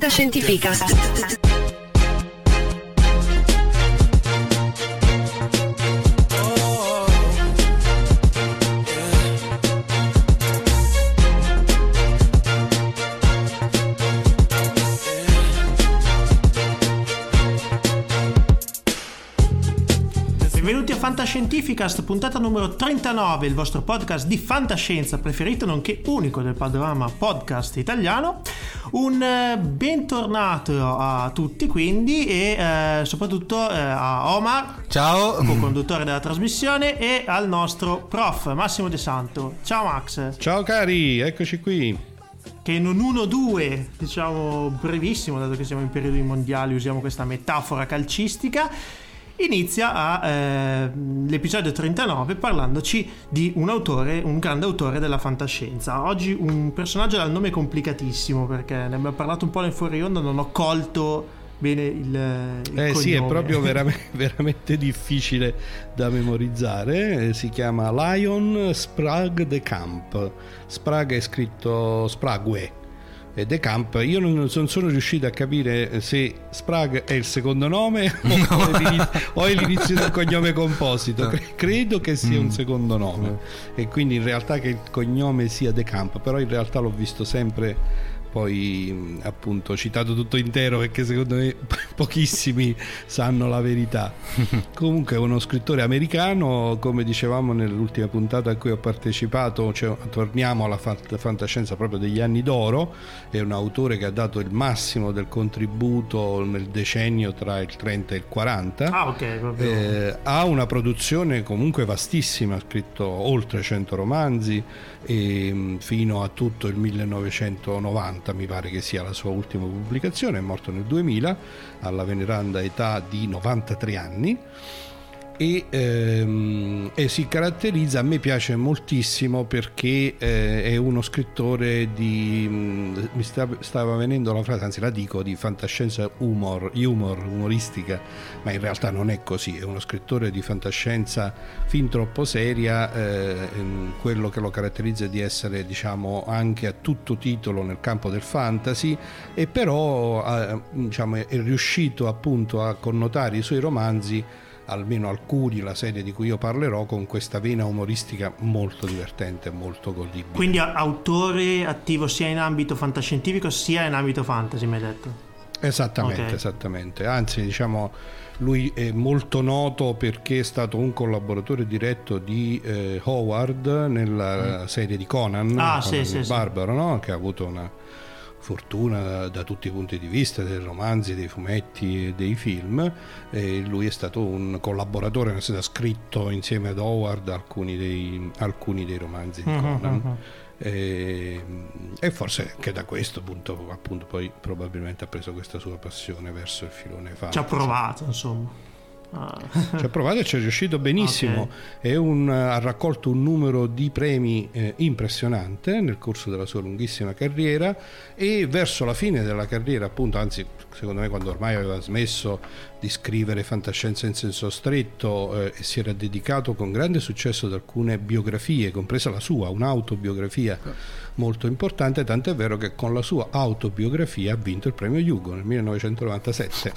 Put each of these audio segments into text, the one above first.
Fantascientificast. Fantascientificast, puntata numero 39, il vostro podcast di fantascienza preferito nonché unico del panorama podcast italiano. Un eh, bentornato a tutti quindi e eh, soprattutto eh, a Omar, Ciao. co-conduttore della trasmissione, e al nostro prof Massimo De Santo. Ciao Max, Ciao cari, eccoci qui. che in un 1-2, diciamo brevissimo, dato che siamo in periodi mondiali, usiamo questa metafora calcistica. Inizia a, eh, l'episodio 39 parlandoci di un autore, un grande autore della fantascienza. Oggi un personaggio dal nome complicatissimo perché ne abbiamo parlato un po' nel fuori onda, non ho colto bene il, il Eh sì, è proprio veramente, veramente difficile da memorizzare. Eh, Si chiama Lion Sprague de Camp. Sprague è scritto Sprague. De Camp, io non, non sono riuscito a capire se Sprague è il secondo nome o, è l'inizio, o è l'inizio del cognome composito. Cre- credo che sia un secondo nome. E quindi in realtà che il cognome sia De Camp, però in realtà l'ho visto sempre poi appunto citato tutto intero perché secondo me pochissimi sanno la verità. Comunque è uno scrittore americano, come dicevamo nell'ultima puntata a cui ho partecipato, cioè, torniamo alla fant- fantascienza proprio degli anni d'oro, è un autore che ha dato il massimo del contributo nel decennio tra il 30 e il 40. Ah ok, proprio. Eh, ha una produzione comunque vastissima, ha scritto oltre 100 romanzi e, mh, fino a tutto il 1990 mi pare che sia la sua ultima pubblicazione, è morto nel 2000 alla veneranda età di 93 anni. E, ehm, e si caratterizza, a me piace moltissimo perché eh, è uno scrittore di, mh, mi sta- stava venendo la frase, anzi la dico, di fantascienza humor, humor, umoristica, ma in realtà non è così, è uno scrittore di fantascienza fin troppo seria, eh, quello che lo caratterizza è di essere diciamo anche a tutto titolo nel campo del fantasy e però eh, diciamo, è riuscito appunto a connotare i suoi romanzi almeno alcuni, la serie di cui io parlerò, con questa vena umoristica molto divertente molto godibile. Quindi autore attivo sia in ambito fantascientifico sia in ambito fantasy, mi hai detto. Esattamente, Ok. esattamente. Anzi, diciamo, lui è molto noto perché è stato un collaboratore diretto di eh, Howard nella serie di Conan, Mm. Ah, Conan sì, sì, sì. Barbaro, no? che ha avuto una fortuna da, da tutti i punti di vista, dei romanzi, dei fumetti e dei film. E lui è stato un collaboratore, nel senso ha scritto insieme ad Howard alcuni dei, alcuni dei romanzi di Mhm, Conan. mhm. E, e forse anche da questo punto appunto poi probabilmente ha preso questa sua passione verso il filone fantasy Ci ha provato, insomma. Ah. ci ha provato e ci è riuscito benissimo Ok. È un- ha raccolto un numero di premi eh, impressionante nel corso della sua lunghissima carriera e verso la fine della carriera appunto anzi secondo me quando ormai aveva smesso di scrivere fantascienza in senso stretto eh, e si era dedicato con grande successo ad alcune biografie compresa la sua un'autobiografia molto importante tant'è vero che con la sua autobiografia ha vinto il premio Hugo nel 1997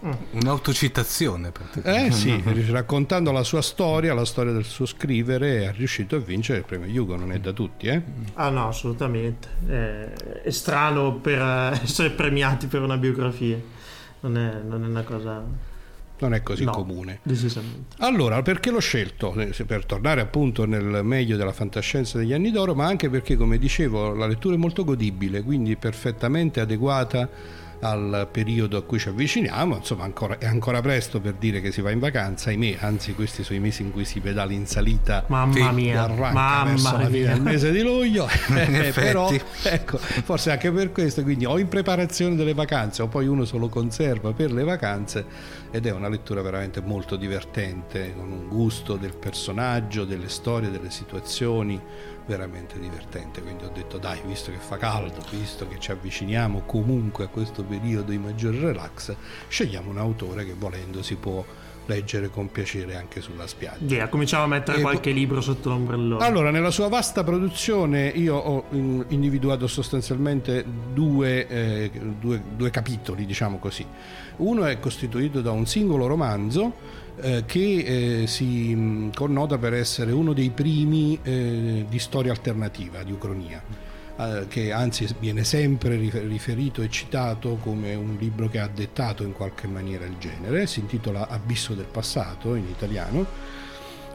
Un'autocitazione praticamente. eh sì, raccontando la sua storia, la storia del suo scrivere, è riuscito a vincere il premio Hugo, non è da tutti, eh? Ah no, assolutamente. Eh, è strano per eh, essere premiati per una biografia. Non è, non è una cosa... Non è così no, comune. Decisamente. Allora, perché l'ho scelto? Eh, Per tornare appunto nel meglio della fantascienza degli anni d'oro, ma anche perché, come dicevo, la lettura è molto godibile, quindi perfettamente adeguata al periodo a cui ci avviciniamo, insomma ancora, è ancora presto per dire che si va in vacanza, ahimè, anzi questi sono i mesi in cui si pedala in salita Mamma mia, mamma la fine mia. del mese di luglio Eh, però ecco, forse anche per questo quindi o in preparazione delle vacanze o poi uno se lo conserva per le vacanze ed è una lettura veramente molto divertente con un gusto del personaggio delle storie, delle situazioni veramente divertente. Quindi ho detto dai visto che fa caldo visto che ci avviciniamo comunque a questo periodo di maggior relax scegliamo un autore che volendo si può leggere con piacere anche sulla spiaggia. Yeah, cominciamo a mettere e qualche po- libro sotto l'ombrellone. Allora, nella sua vasta produzione io ho individuato sostanzialmente due, eh, due, due capitoli, diciamo così. Uno è costituito da un singolo romanzo eh, che eh, si mh, connota per essere uno dei primi eh, di storia alternativa, di Ucronia che anzi viene sempre riferito e citato come un libro che ha dettato in qualche maniera il genere, si intitola Abisso del passato in italiano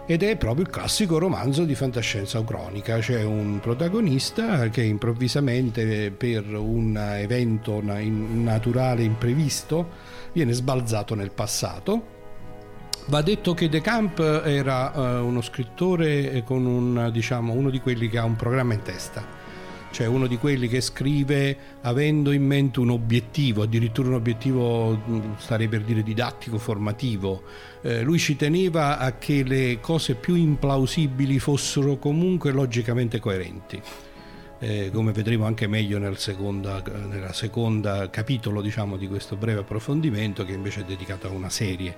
ed è proprio il classico romanzo di fantascienza ucronica, c'è un protagonista che improvvisamente per un evento naturale imprevisto viene sbalzato nel passato. Va detto che De Camp era uh, uno scrittore con un, diciamo, uno di quelli che ha un programma in testa cioè uno di quelli che scrive avendo in mente un obiettivo, addirittura un obiettivo starei per dire didattico, formativo. Eh, lui ci teneva a che le cose più implausibili fossero comunque logicamente coerenti. Eh, come vedremo anche meglio nel seconda, nella seconda capitolo diciamo, di questo breve approfondimento che invece è dedicato a una serie.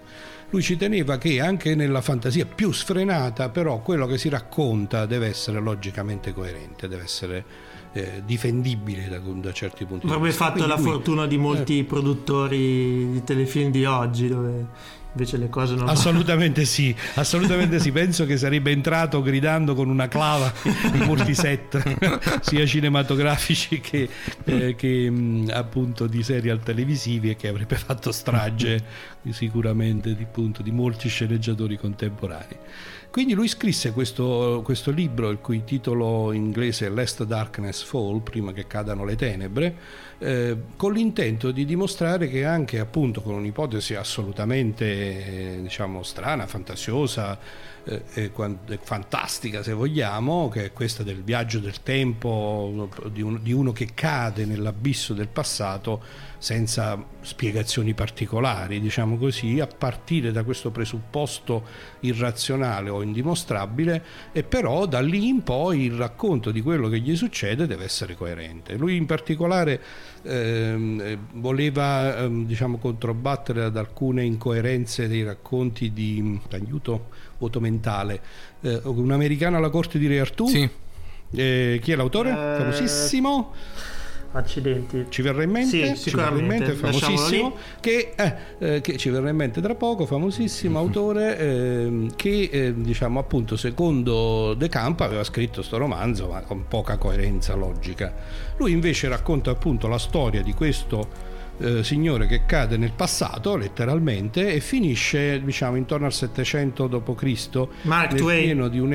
Lui ci teneva che anche nella fantasia più sfrenata però quello che si racconta deve essere logicamente coerente, deve essere eh, difendibile da, da, certi punti di vista. Fatto Quindi la lui, fortuna di molti eh, produttori di telefilm di oggi dove invece le cose non assolutamente sì assolutamente sì. Penso che sarebbe entrato gridando con una clava in molti set sia cinematografici che, eh, che mh, appunto di serial televisivi e che avrebbe fatto strage sicuramente di, appunto, di molti sceneggiatori contemporanei quindi lui scrisse questo, questo, libro, il cui titolo inglese è Lest Darkness Fall, prima che cadano le tenebre, eh, con l'intento di dimostrare che anche appunto con un'ipotesi assolutamente eh, diciamo strana, fantasiosa, eh, e, e fantastica se vogliamo, che è questa del viaggio del tempo di, un, di uno che cade nell'abisso del passato, senza spiegazioni particolari, diciamo così, a partire da questo presupposto irrazionale o indimostrabile e però da lì in poi il racconto di quello che gli succede deve essere coerente. Lui in particolare ehm, voleva ehm, diciamo, controbattere ad alcune incoerenze dei racconti di aiuto voto mentale. Eh, un americano alla corte di Re Artù? Sì. Eh, chi è l'autore? Eh... Famosissimo. Accidenti. Ci verrà in mente? Sì, ci verrà in mente, famosissimo. Che, eh, eh, che, ci verrà in mente tra poco, famosissimo mm-hmm. autore eh, che eh, diciamo appunto secondo De Camp aveva scritto questo romanzo ma con poca coerenza logica. Lui invece racconta appunto la storia di questo eh, signore che cade nel passato letteralmente e finisce diciamo intorno al 700 d.C. Mark nel Twain. pieno di un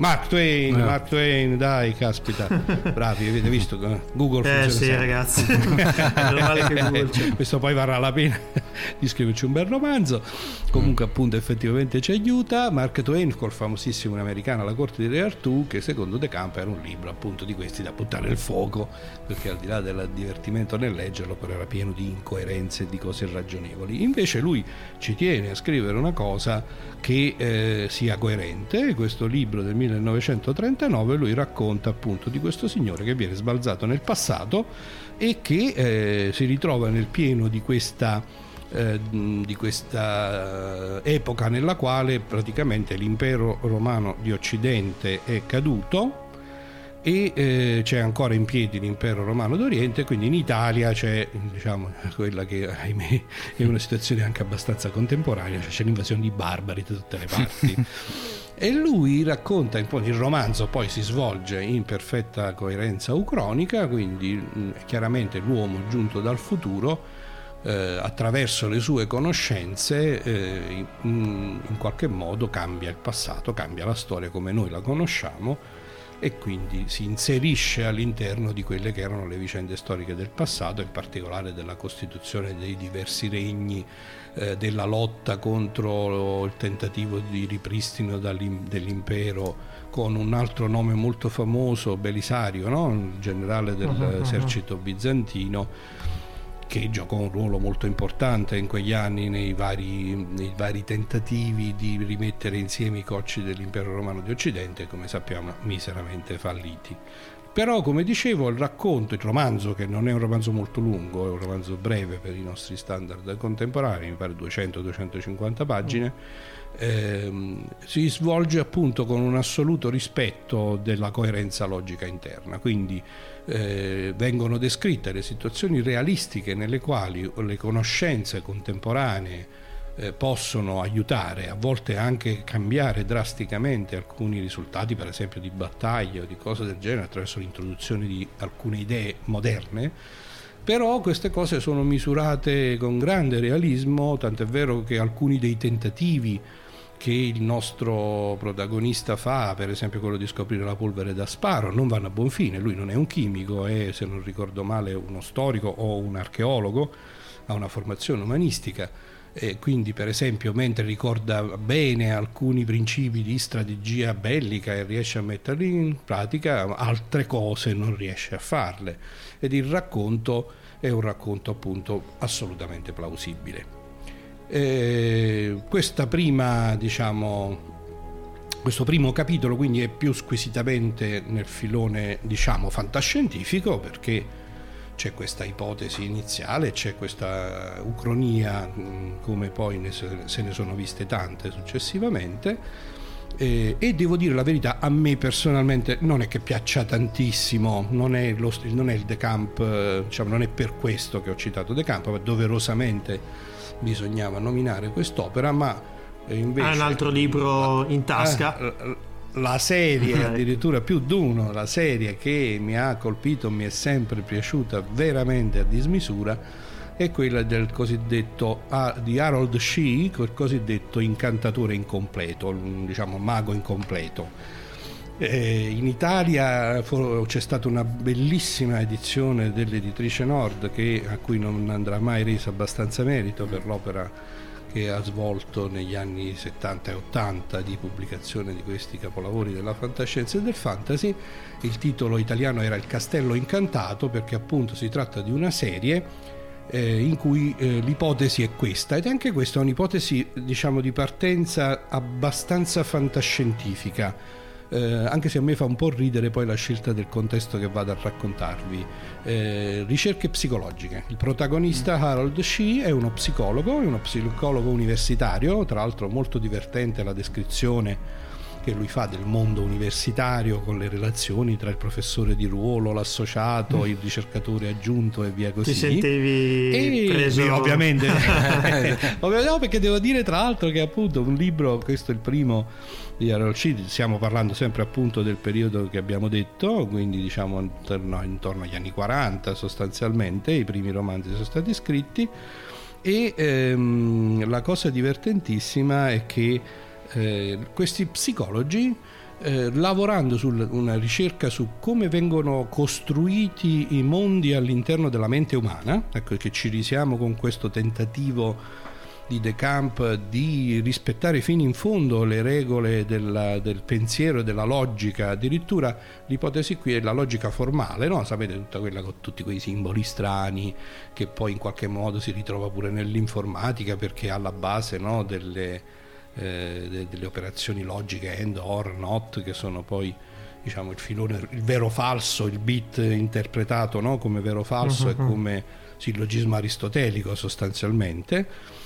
Mark Twain, eh. Mark Twain, dai, caspita, bravi, avete visto Google funziona Eh sì, sempre. ragazzi, male che Google. Questo poi varrà la pena di scriverci un bel romanzo. Comunque, appunto, effettivamente ci aiuta. Mark Twain, col famosissimo americano La corte di Re Artù, che secondo De Camp era un libro appunto di questi da buttare nel fuoco, perché al di là del divertimento nel leggerlo, però era pieno di incoerenze e di cose irragionevoli. Invece lui ci tiene a scrivere una cosa che eh, sia coerente. Questo libro del 1939 lui racconta appunto di questo signore che viene sbalzato nel passato e che eh, si ritrova nel pieno di questa, eh, di questa eh, epoca nella quale praticamente l'impero romano di Occidente è caduto e eh, c'è ancora in piedi l'impero romano d'Oriente, quindi in Italia c'è diciamo, quella che ahimè è una situazione anche abbastanza contemporanea, cioè c'è l'invasione di barbari da tutte le parti. e lui racconta il romanzo poi si svolge in perfetta coerenza ucronica quindi mh, chiaramente l'uomo giunto dal futuro eh, attraverso le sue conoscenze eh, in, in qualche modo cambia il passato cambia la storia come noi la conosciamo e quindi si inserisce all'interno di quelle che erano le vicende storiche del passato, in particolare della costituzione dei diversi regni, eh, della lotta contro il tentativo di ripristino dell'impero con un altro nome molto famoso, Belisario, no? il generale dell'esercito bizantino che giocò un ruolo molto importante in quegli anni nei vari, nei vari, tentativi di rimettere insieme i cocci dell'impero romano di Occidente, come sappiamo miseramente falliti. Però, come dicevo, il racconto, il romanzo, che non è un romanzo molto lungo, è un romanzo breve per i nostri standard contemporanei, mi pare 200-250 pagine, ehm, si svolge appunto con un assoluto rispetto della coerenza logica interna. Quindi eh, vengono descritte le situazioni realistiche nelle quali le conoscenze contemporanee eh, possono aiutare, a volte anche cambiare drasticamente alcuni risultati, per esempio di battaglie o di cose del genere, attraverso l'introduzione di alcune idee moderne. Però queste cose sono misurate con grande realismo, tant'è vero che alcuni dei tentativi che il nostro protagonista fa, per esempio quello di scoprire la polvere da sparo, non vanno a buon fine. Lui non è un chimico, è, se non ricordo male, uno storico o un archeologo, ha una formazione umanistica e quindi per esempio mentre ricorda bene alcuni principi di strategia bellica e riesce a metterli in pratica, altre cose non riesce a farle ed il racconto è un racconto appunto assolutamente plausibile. E questa prima, diciamo, questo primo capitolo quindi è più squisitamente nel filone diciamo fantascientifico perché c'è questa ipotesi iniziale, c'è questa ucronia, come poi ne se ne sono viste tante successivamente. Eh, e devo dire la verità, a me personalmente non è che piaccia tantissimo, non è, lo, non è il De Camp, diciamo, non è per questo che ho citato De Camp, ma doverosamente bisognava nominare quest'opera, ma invece... Hai un altro libro in tasca? Eh, la serie, ecco. addirittura più di uno, la serie che mi ha colpito, mi è sempre piaciuta veramente a dismisura, è quella del cosiddetto di Harold Shee, il cosiddetto incantatore incompleto, diciamo mago incompleto. in Italia c'è stata una bellissima edizione dell'editrice Nord che, a cui non andrà mai reso abbastanza merito per l'opera che ha svolto negli anni 70 e 80 di pubblicazione di questi capolavori della fantascienza e del fantasy. Il titolo italiano era Il castello incantato perché appunto si tratta di una serie eh, in cui eh, l'ipotesi è questa ed anche questa è un'ipotesi diciamo di partenza abbastanza fantascientifica eh, anche se a me fa un po' ridere poi la scelta del contesto che vado a raccontarvi. Eh, ricerche psicologiche. Il protagonista Harold Shee è uno psicologo, è uno psicologo universitario, tra l'altro molto divertente la descrizione che lui fa del mondo universitario con le relazioni tra il professore di ruolo, l'associato, mm. il ricercatore aggiunto e via così. Ti sentivi e, preso... ovviamente, no, perché devo dire tra l'altro che appunto un libro, questo è il primo di Harold Shee, stiamo parlando sempre appunto del periodo che abbiamo detto, quindi diciamo intorno, intorno agli anni 40 sostanzialmente, i primi romanzi sono stati scritti e ehm, la cosa divertentissima è che eh, questi psicologi eh, lavorando su una ricerca su come vengono costruiti i mondi all'interno della mente umana, ecco che ci risiamo con questo tentativo di De Camp di rispettare fino in fondo le regole della, del pensiero e della logica, addirittura l'ipotesi qui è la logica formale, no? sapete tutta quella con tutti quei simboli strani che poi in qualche modo si ritrova pure nell'informatica perché alla base no, delle eh, delle operazioni logiche end, or, not, che sono poi diciamo, il filone, il vero falso, il bit interpretato no? come vero falso uh-huh. e come sillogismo aristotelico sostanzialmente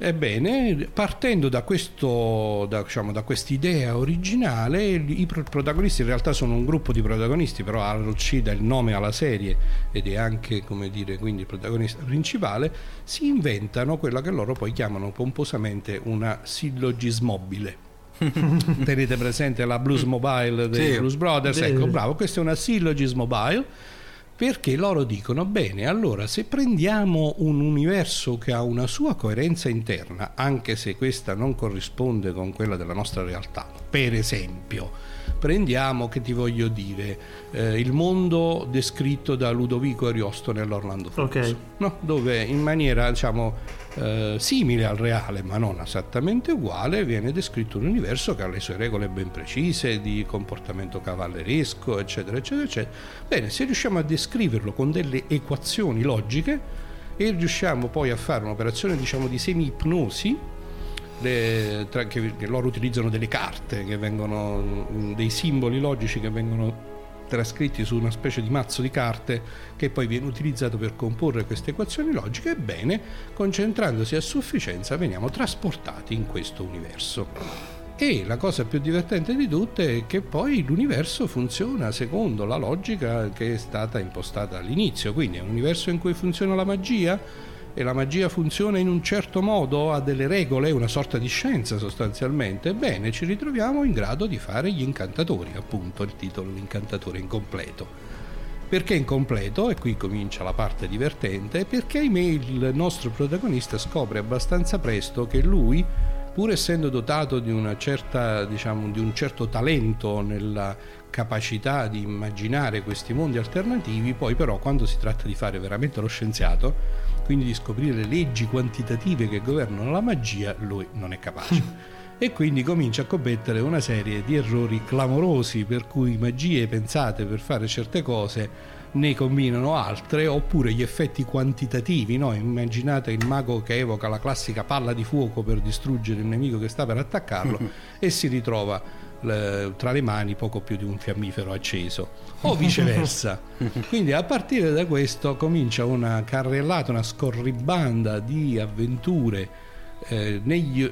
Ebbene, partendo da, questo, da, diciamo, da quest'idea originale, i protagonisti in realtà sono un gruppo di protagonisti, però Harold Shee dà il nome alla serie ed è anche, come dire, quindi il protagonista principale, si inventano quella che loro poi chiamano pomposamente una sillogismobile. Tenete presente la Blues Mobile dei sì. Blues Brothers? Ecco, bravo, questa è una sillogismobile perché loro dicono bene, allora se prendiamo un universo che ha una sua coerenza interna, anche se questa non corrisponde con quella della nostra realtà, per esempio, prendiamo, che ti voglio dire, eh, il mondo descritto da Ludovico Ariosto nell'Orlando Focus, okay. no? dove in maniera diciamo eh, simile al reale ma non esattamente uguale viene descritto un universo che ha le sue regole ben precise di comportamento cavalleresco eccetera eccetera eccetera. Bene se riusciamo a descriverlo con delle equazioni logiche e riusciamo poi a fare un'operazione diciamo di semi-ipnosi le, che, che loro utilizzano delle carte vengono dei simboli logici che vengono trascritti su una specie di mazzo di carte che poi viene utilizzato per comporre queste equazioni logiche, ebbene, concentrandosi a sufficienza veniamo trasportati in questo universo. E la cosa più divertente di tutte è che poi l'universo funziona secondo la logica che è stata impostata all'inizio, quindi è un universo in cui funziona la magia e la magia funziona in un certo modo, ha delle regole, una sorta di scienza sostanzialmente, bene, ci ritroviamo in grado di fare gli incantatori, appunto il titolo l'incantatore incompleto. Perché incompleto? E qui comincia la parte divertente, perché ahimè il nostro protagonista scopre abbastanza presto che lui pur essendo dotato di, certa, diciamo, di un certo talento nella capacità di immaginare questi mondi alternativi, poi però quando si tratta di fare veramente lo scienziato, quindi di scoprire le leggi quantitative che governano la magia, lui non è capace. e quindi comincia a commettere una serie di errori clamorosi per cui magie pensate per fare certe cose ne combinano altre oppure gli effetti quantitativi no? immaginate il mago che evoca la classica palla di fuoco per distruggere il nemico che sta per attaccarlo e si ritrova tra le mani poco più di un fiammifero acceso o viceversa. Quindi a partire da questo comincia una carrellata una scorribanda di avventure. Eh, negli,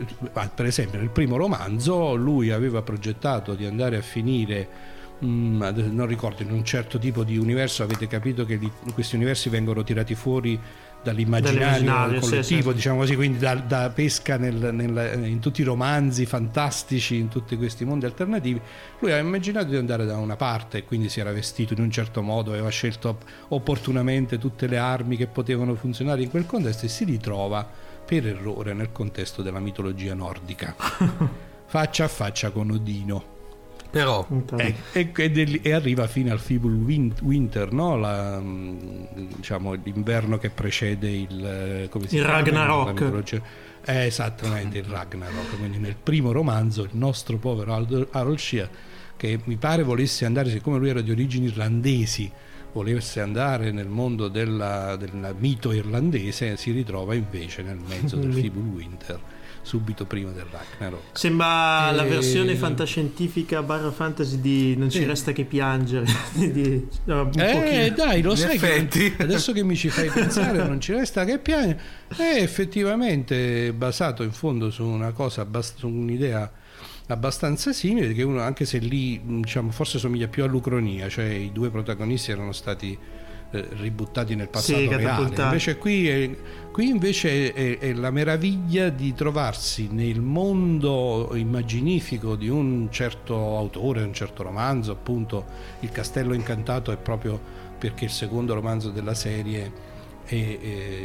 per esempio nel primo romanzo lui aveva progettato di andare a finire Mm, non ricordo, in un certo tipo di universo. Avete capito che li, questi universi vengono tirati fuori dall'immaginario collettivo, sì, diciamo così, quindi da, da pesca nel, nel, in tutti i romanzi fantastici, in tutti questi mondi alternativi. Lui aveva immaginato di andare da una parte e quindi si era vestito in un certo modo, aveva scelto opportunamente tutte le armi che potevano funzionare in quel contesto e si ritrova per errore nel contesto della mitologia nordica, faccia a faccia con Odino però eh, e, e, e, arriva fino al Fibul Winter, no? La, diciamo, l'inverno che precede il, come si il Ragnarok. Eh, esattamente il Ragnarok. Quindi nel primo romanzo il nostro povero Harold Shea, che mi pare volesse andare, siccome lui era di origini irlandesi, volesse andare nel mondo della, del mito irlandese, si ritrova invece nel mezzo del Fibul Winter subito prima del Ragnarok. Sembra e... la versione fantascientifica barra fantasy di Non ci sì. resta che piangere. di... no, eh dai, lo In sai che adesso che mi ci fai pensare Non ci resta che piangere, è effettivamente basato in fondo su una cosa, su un'idea abbastanza simile, che uno, anche se lì diciamo, forse somiglia più all'Ucronia, cioè i due protagonisti erano stati eh, ributtati nel passato sì, reale. Invece qui, è, qui invece è, è, la meraviglia di trovarsi nel mondo immaginifico di un certo autore, un certo romanzo, appunto Il Castello Incantato è proprio perché il secondo romanzo della serie è, è,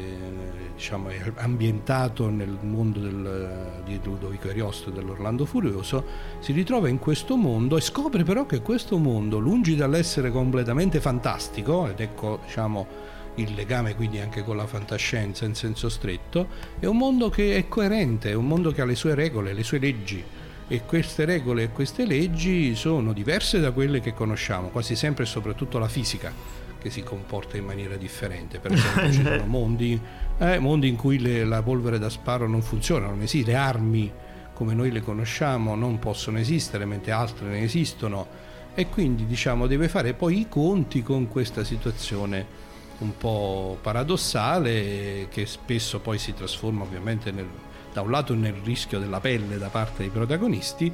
diciamo, è, ambientato nel mondo del, di Ludovico Ariosto e dell'Orlando Furioso, si ritrova in questo mondo e scopre però che questo mondo, lungi dall'essere completamente fantastico, ed ecco diciamo, il legame quindi anche con la fantascienza in senso stretto, è un mondo che è coerente, è un mondo che ha le sue regole, le sue leggi e queste regole e queste leggi sono diverse da quelle che conosciamo, quasi sempre e soprattutto la fisica che si comporta in maniera differente. Per esempio, ci sono mondi, eh, mondi in cui le, la polvere da sparo non funziona, non esiste, le armi come noi le conosciamo non possono esistere, mentre altre ne esistono. E quindi diciamo deve fare poi i conti con questa situazione un po' paradossale che spesso poi si trasforma ovviamente nel, da un lato nel rischio della pelle da parte dei protagonisti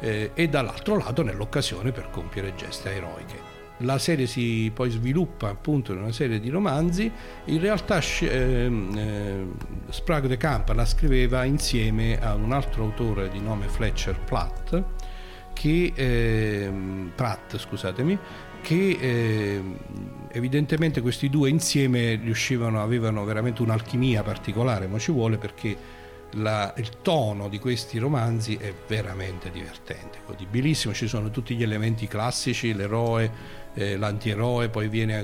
eh, e dall'altro lato nell'occasione per compiere gesta eroiche la serie si poi sviluppa appunto in una serie di romanzi, in realtà eh, eh, Sprague de Camp la scriveva insieme a un altro autore di nome Fletcher Platt, che, eh, Pratt, scusatemi, che eh, evidentemente questi due insieme riuscivano, avevano veramente un'alchimia particolare, ma ci vuole perché la, il tono di questi romanzi è veramente divertente, godibilissimo, ci sono tutti gli elementi classici, l'eroe, eh, l'antieroe, poi viene,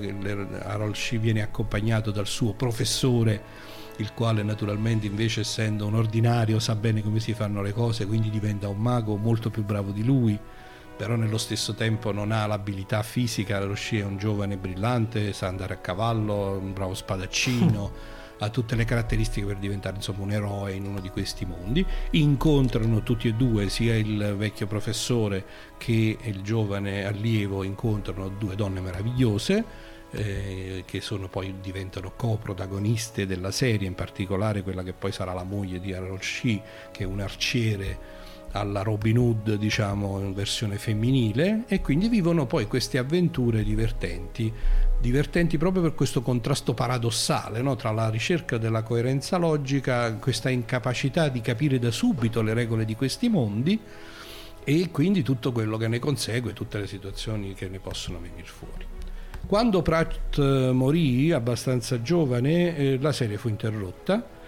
Harold Shee viene accompagnato dal suo professore, il quale naturalmente invece essendo un ordinario sa bene come si fanno le cose, quindi diventa un mago molto più bravo di lui, però nello stesso tempo non ha l'abilità fisica, Harold Shee è un giovane brillante, sa andare a cavallo, un bravo spadaccino. ha tutte le caratteristiche per diventare insomma, un eroe in uno di questi mondi. Incontrano tutti e due, sia il vecchio professore che il giovane allievo, incontrano due donne meravigliose. Eh, che sono poi diventano coprotagoniste della serie, in particolare quella che poi sarà la moglie di Harold Shee, che è un arciere alla Robin Hood, diciamo, in versione femminile, e quindi vivono poi queste avventure divertenti divertenti proprio per questo contrasto paradossale no? tra la ricerca della coerenza logica, questa incapacità di capire da subito le regole di questi mondi e quindi tutto quello che ne consegue, tutte le situazioni che ne possono venire fuori. Quando Pratt eh, morì, abbastanza giovane, eh, la serie fu interrotta,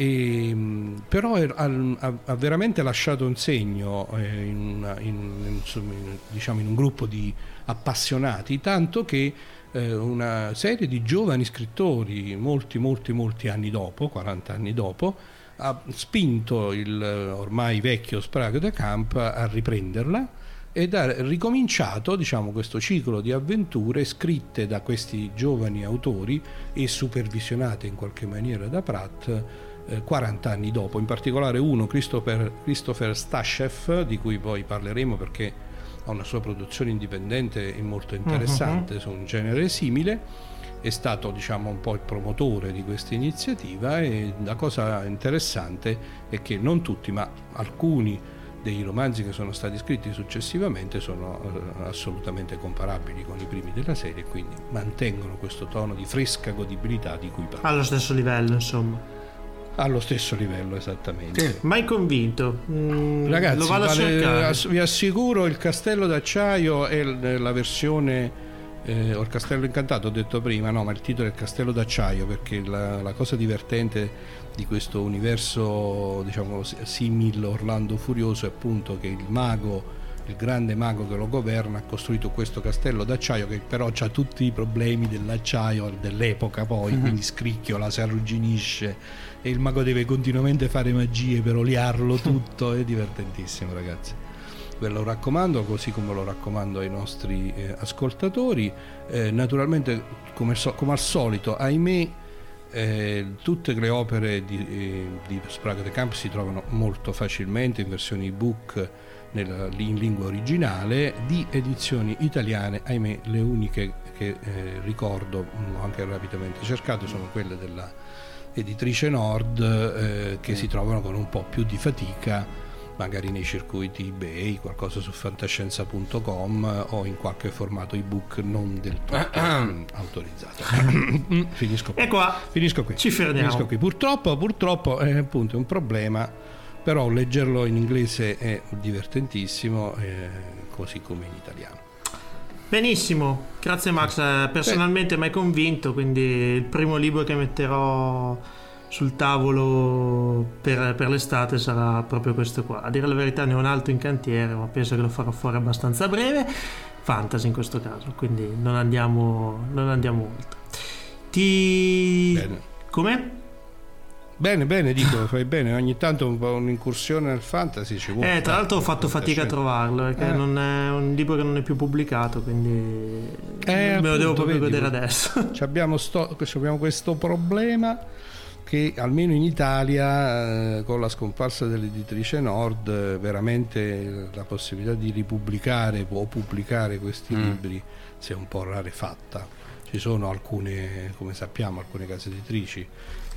e, mm, però ha, ha, veramente lasciato un segno eh, in, in, in, diciamo in un gruppo di appassionati, tanto che eh, una serie di giovani scrittori, molti, molti, molti anni dopo, 40 anni dopo, ha spinto il ormai vecchio Sprague de Camp a riprenderla ed ha ricominciato diciamo, questo ciclo di avventure scritte da questi giovani autori e supervisionate in qualche maniera da Pratt eh, 40 anni dopo, in particolare uno, Christopher, Christopher Stashev, di cui poi parleremo perché ha una sua produzione indipendente e molto interessante uh-huh. su un genere simile è stato diciamo un po' il promotore di questa iniziativa e la cosa interessante è che non tutti ma alcuni dei romanzi che sono stati scritti successivamente sono uh, assolutamente comparabili con i primi della serie quindi mantengono questo tono di fresca godibilità di cui parlo. Allo stesso livello insomma. Allo stesso livello, esattamente. Sì. Mai convinto. Mm, Ragazzi, lo vado a cercare. vi assicuro il castello d'acciaio è la versione eh, o il castello incantato ho detto prima, no, ma il titolo è il castello d'acciaio perché la, la cosa divertente di questo universo, diciamo, simile Orlando Furioso è appunto che il mago il grande mago che lo governa ha costruito questo castello d'acciaio che però ha tutti i problemi dell'acciaio dell'epoca poi, mm-hmm. quindi scricchiola, si arrugginisce e il mago deve continuamente fare magie per oliarlo tutto, è divertentissimo ragazzi. Ve lo raccomando così come lo raccomando ai nostri eh, ascoltatori. Eh, naturalmente come, so, come, al solito, ahimè, eh, tutte le opere di, eh, di Sprague de Camp si trovano molto facilmente in versioni ebook nella, in lingua originale di edizioni italiane, ahimè le uniche che eh, ricordo, ho anche rapidamente cercato, sono quelle della editrice Nord eh, che mm. si trovano con un po' più di fatica magari nei circuiti eBay, qualcosa su fantascienza.com o in qualche formato ebook non del tutto autorizzato. Finisco qui. E qua Finisco qui. Ci fermiamo. Finisco qui. Purtroppo, purtroppo è appunto un problema, però leggerlo in inglese è divertentissimo, eh, così come in italiano. Benissimo, grazie Max. Eh, personalmente mi hai convinto, quindi il primo libro che metterò sul tavolo per, per, l'estate sarà proprio questo qua. A dire la verità ne ho un altro in cantiere, ma penso che lo farò fuori abbastanza a breve. Fantasy in questo caso, quindi non andiamo, non andiamo oltre. Ti... Bene. Come? Bene, bene, dico, fai bene. Ogni tanto un un'incursione nel fantasy ci vuole. Eh, tra l'altro ho fatto fatica a trovarlo, perché eh. non è un libro che non è più pubblicato, quindi eh, me appunto, lo devo proprio vedi, vedere adesso. Abbiamo, sto, abbiamo questo problema che almeno in Italia eh, con la scomparsa dell'editrice Nord veramente la possibilità di ripubblicare o pubblicare questi mm. libri si è un po' rarefatta ci sono alcune, come sappiamo, alcune case editrici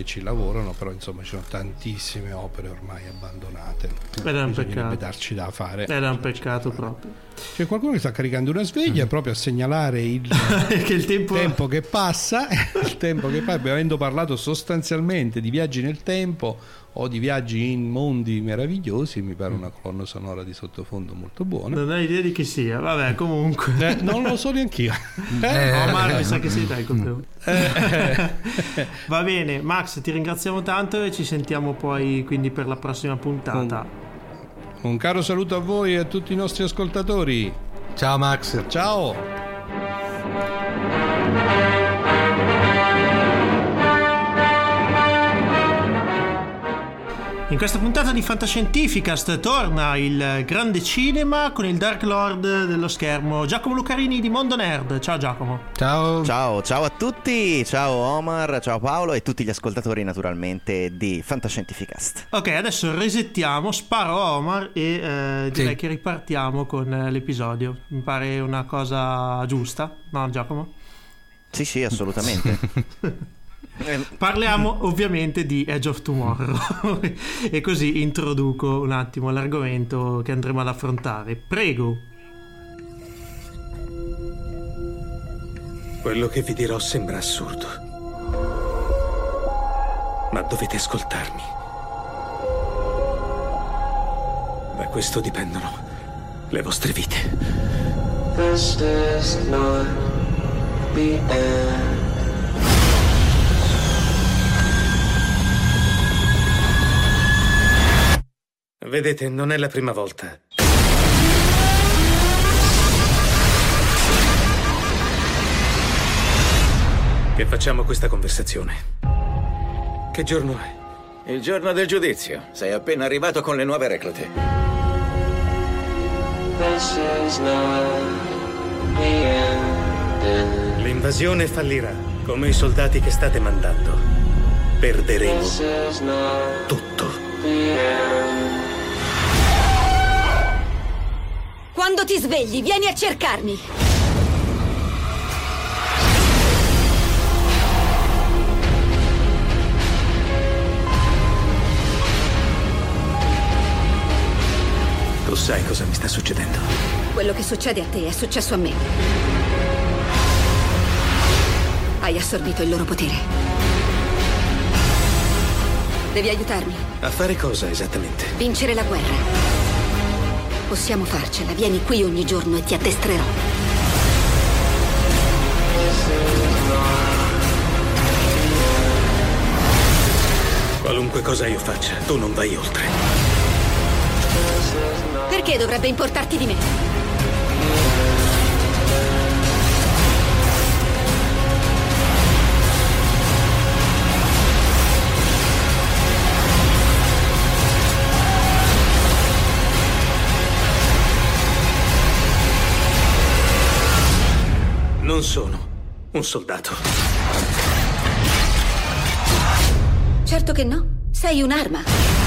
che ci lavorano, però insomma ci sono tantissime opere ormai abbandonate. Ed è un peccato. darci da fare. Ed è un peccato proprio. C'è qualcuno che sta caricando una sveglia mm. proprio a segnalare il, che il tempo... tempo... che passa, il tempo che passa, avendo parlato sostanzialmente di viaggi nel tempo o di viaggi in mondi meravigliosi, mi pare una colonna sonora di sottofondo molto buona. Non hai idea di chi sia, vabbè, comunque. Eh, non lo so neanche io. Eh, Omar, mi sa che sei te il colpevole. Eh. Va bene, Max, ti ringraziamo tanto e ci sentiamo poi quindi per la prossima puntata. Un, un caro saluto a voi e a tutti i nostri ascoltatori. Ciao Max. Ciao. In questa puntata di Fantascientificast torna il grande cinema con il Dark Lord dello schermo, Giacomo Lucarini di Mondo Nerd. Ciao Giacomo. Ciao. Ciao, ciao a tutti. Ciao Omar, ciao Paolo e tutti gli ascoltatori naturalmente di Fantascientificast. Ok, adesso resettiamo, sparo Omar e eh, direi sì. che ripartiamo con l'episodio. Mi pare una cosa giusta, no Giacomo? Sì, sì, assolutamente. Parliamo ovviamente di Edge of Tomorrow e così introduco un attimo l'argomento che andremo ad affrontare. Prego. Quello che vi dirò sembra assurdo, ma dovete ascoltarmi. Da questo dipendono le vostre vite. This is not the end. Vedete, non è la prima volta. Che facciamo questa conversazione. Che giorno è? Il giorno del giudizio. Sei appena arrivato con le nuove reclute. L'invasione fallirà, come i soldati che state mandando. Perderemo tutto. Quando ti svegli, vieni a cercarmi. Tu sai cosa mi sta succedendo. Quello che succede a te è successo a me. Hai assorbito il loro potere. Devi aiutarmi. A fare cosa esattamente? Vincere la guerra. Possiamo farcela. Vieni qui ogni giorno e ti addestrerò. Qualunque cosa io faccia, tu non vai oltre. Perché dovrebbe importarti di me? Non sono un soldato. Certo che no. Sei un'arma.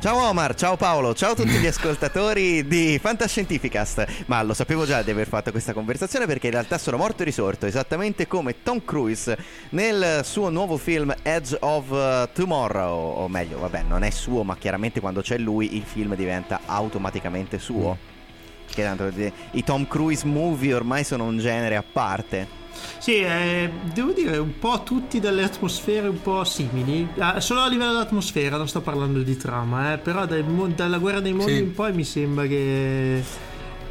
Ciao Omar, ciao Paolo, ciao a tutti gli ascoltatori di Fantascientificast. Ma lo sapevo già di aver fatto questa conversazione perché in realtà sono morto e risorto, esattamente come Tom Cruise nel suo nuovo film Edge of uh, Tomorrow. O meglio, vabbè, non è suo, ma chiaramente quando c'è lui il film diventa automaticamente suo. Che tanto i Tom Cruise movie ormai sono un genere a parte. Sì, eh, devo dire un po' tutti dalle atmosfere un po' simili. Ah, solo a livello dell'atmosfera, non sto parlando di trama, eh, però dai, dalla guerra dei mondi sì. in poi mi sembra che,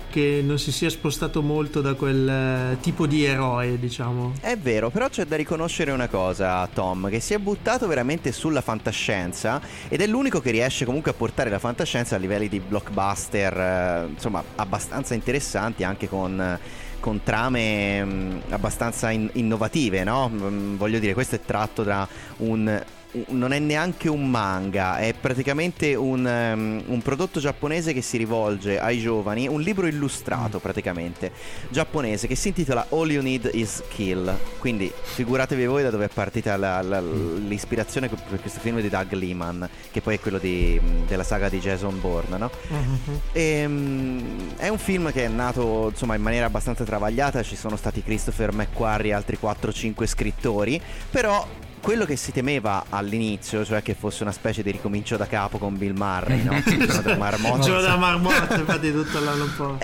che non si sia spostato molto da quel eh, tipo di eroe, diciamo. È vero, però c'è da riconoscere una cosa, Tom, che si è buttato veramente sulla fantascienza ed è l'unico che riesce comunque a portare la fantascienza a livelli di blockbuster, eh, insomma, abbastanza interessanti anche con con trame mm, abbastanza in- innovative, no? Mm, voglio dire, questo è tratto da un non è neanche un manga, è praticamente un, um, un, prodotto giapponese che si rivolge ai giovani, un libro illustrato praticamente, giapponese che si intitola All You Need Is Kill. Quindi figuratevi voi da dove è partita la, la, l'ispirazione per questo film di Doug Lehman, che poi è quello di, della saga di Jason Bourne, no? Mm-hmm. E, um, è un film che è nato insomma in maniera abbastanza travagliata, ci sono stati Christopher McQuarrie e altri 4-5 scrittori, però quello che si temeva all'inizio, cioè che fosse una specie di ricomincio da capo con Bill Murray, no? Il giorno da marmotta. Il giorno da marmotta, infatti tutto l'anno un po'.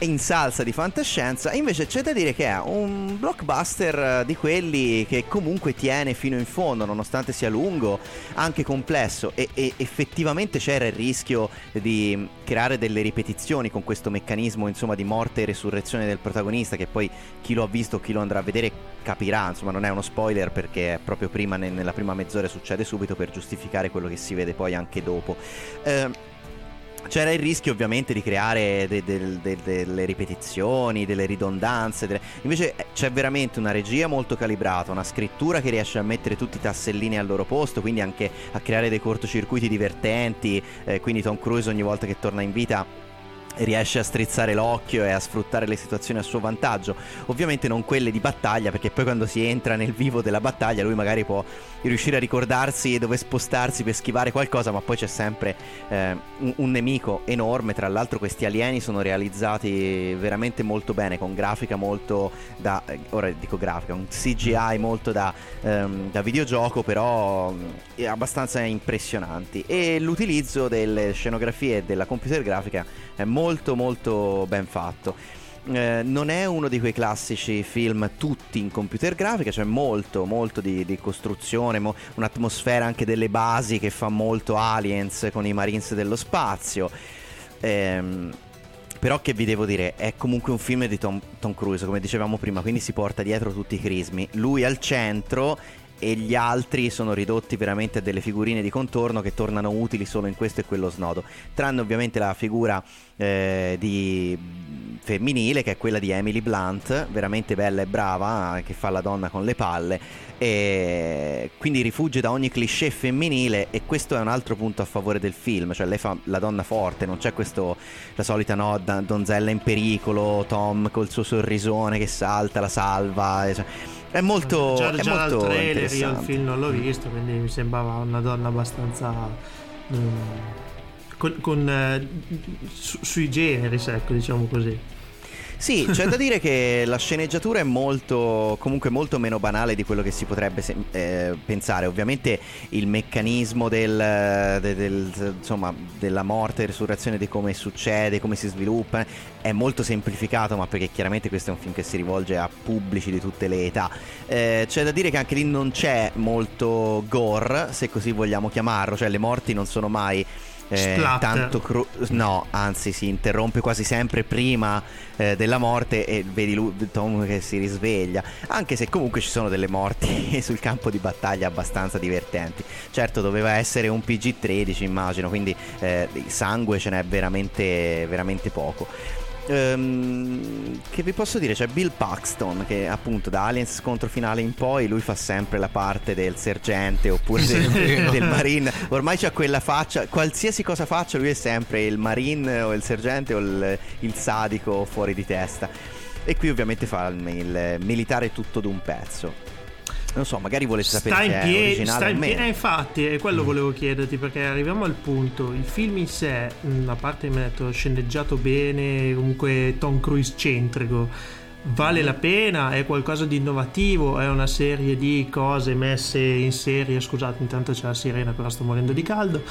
In salsa di fantascienza. Invece c'è da dire che è un blockbuster eh, di quelli che comunque tiene fino in fondo, nonostante sia lungo, anche complesso. E, e effettivamente c'era il rischio di creare delle ripetizioni con questo meccanismo insomma, di morte e resurrezione del protagonista. Che poi chi lo ha visto, chi lo andrà a vedere capirà. Insomma, non è uno spoiler perché proprio prima, nella prima mezz'ora succede subito per giustificare quello che si vede poi anche dopo. Eh, c'era il rischio ovviamente di creare de- de- de- delle ripetizioni, delle ridondanze. delle- Invece eh, c'è veramente una regia molto calibrata, una scrittura che riesce a mettere tutti i tassellini al loro posto, quindi anche a creare dei cortocircuiti divertenti. eh, quindi Tom Cruise ogni volta che torna in vita riesce a strizzare l'occhio e a sfruttare le situazioni a suo vantaggio. Ovviamente non quelle di battaglia, perché poi quando si entra nel vivo della battaglia lui magari può riuscire a ricordarsi dove spostarsi per schivare qualcosa, ma poi c'è sempre eh, un, un nemico enorme. Tra l'altro questi alieni sono realizzati veramente molto bene, con grafica molto da... eh, ora dico grafica, un CGI molto da, ehm, da videogioco, però mm, abbastanza impressionanti. E l'utilizzo delle scenografie e della computer grafica è molto molto ben fatto. Eh, non è uno di quei classici film tutti in computer grafica, c'è molto, molto di, di costruzione, mo- un'atmosfera anche delle basi che fa molto Aliens con i Marines dello spazio. Ehm, però che vi devo dire, è comunque un film di Tom, Tom Cruise, come dicevamo prima, quindi si porta dietro tutti i crismi. Lui al centro e gli altri sono ridotti veramente a delle figurine di contorno che tornano utili solo in questo e quello snodo. Tranne ovviamente la figura eh, di femminile che è quella di Emily Blunt, veramente bella e brava, che fa la donna con le palle. E quindi rifugge da ogni cliché femminile e questo è un altro punto a favore del film, cioè lei fa la donna forte, non c'è questo la solita no, donzella in pericolo, Tom col suo sorrisone che salta, la salva, cioè, è molto già, è già dal molto trailer io il film non l'ho visto, quindi mi sembrava una donna abbastanza mm, con, con, eh, su- sui generi, ecco, diciamo così. Sì, c'è da dire che la sceneggiatura è molto, comunque molto meno banale di quello che si potrebbe se- eh, pensare. Ovviamente il meccanismo del, de- del- insomma, della morte e resurrezione, di come succede, come si sviluppa, è molto semplificato, ma perché chiaramente questo è un film che si rivolge a pubblici di tutte le età. Eh, c'è da dire che anche lì non c'è molto gore, se così vogliamo chiamarlo, cioè le morti non sono mai... eh, tanto cru- no, anzi si interrompe quasi sempre prima eh, della morte e vedi lui, Tom che si risveglia, anche se comunque ci sono delle morti sul campo di battaglia abbastanza divertenti. Certo doveva essere un PG-13 immagino, quindi eh, sangue ce n'è veramente, veramente poco. Ehm, che vi posso dire? C'è Bill Paxton che appunto da Aliens scontro finale in poi lui fa sempre la parte del sergente oppure del, del marine. Ormai c'ha quella faccia, qualsiasi cosa faccia lui è sempre il marine o il sergente o il, il sadico fuori di testa. E qui ovviamente fa il, il militare tutto d'un pezzo. Non so, magari volete sapere Sta in piedi, sta in piedi. Eh, infatti, è quello volevo chiederti perché arriviamo al punto. Il film in sé, mh, a parte mi ha detto sceneggiato bene, comunque Tom Cruise centrico. Vale la pena? È qualcosa di innovativo? È una serie di cose messe in serie? Scusate, intanto c'è la sirena, però sto morendo di caldo.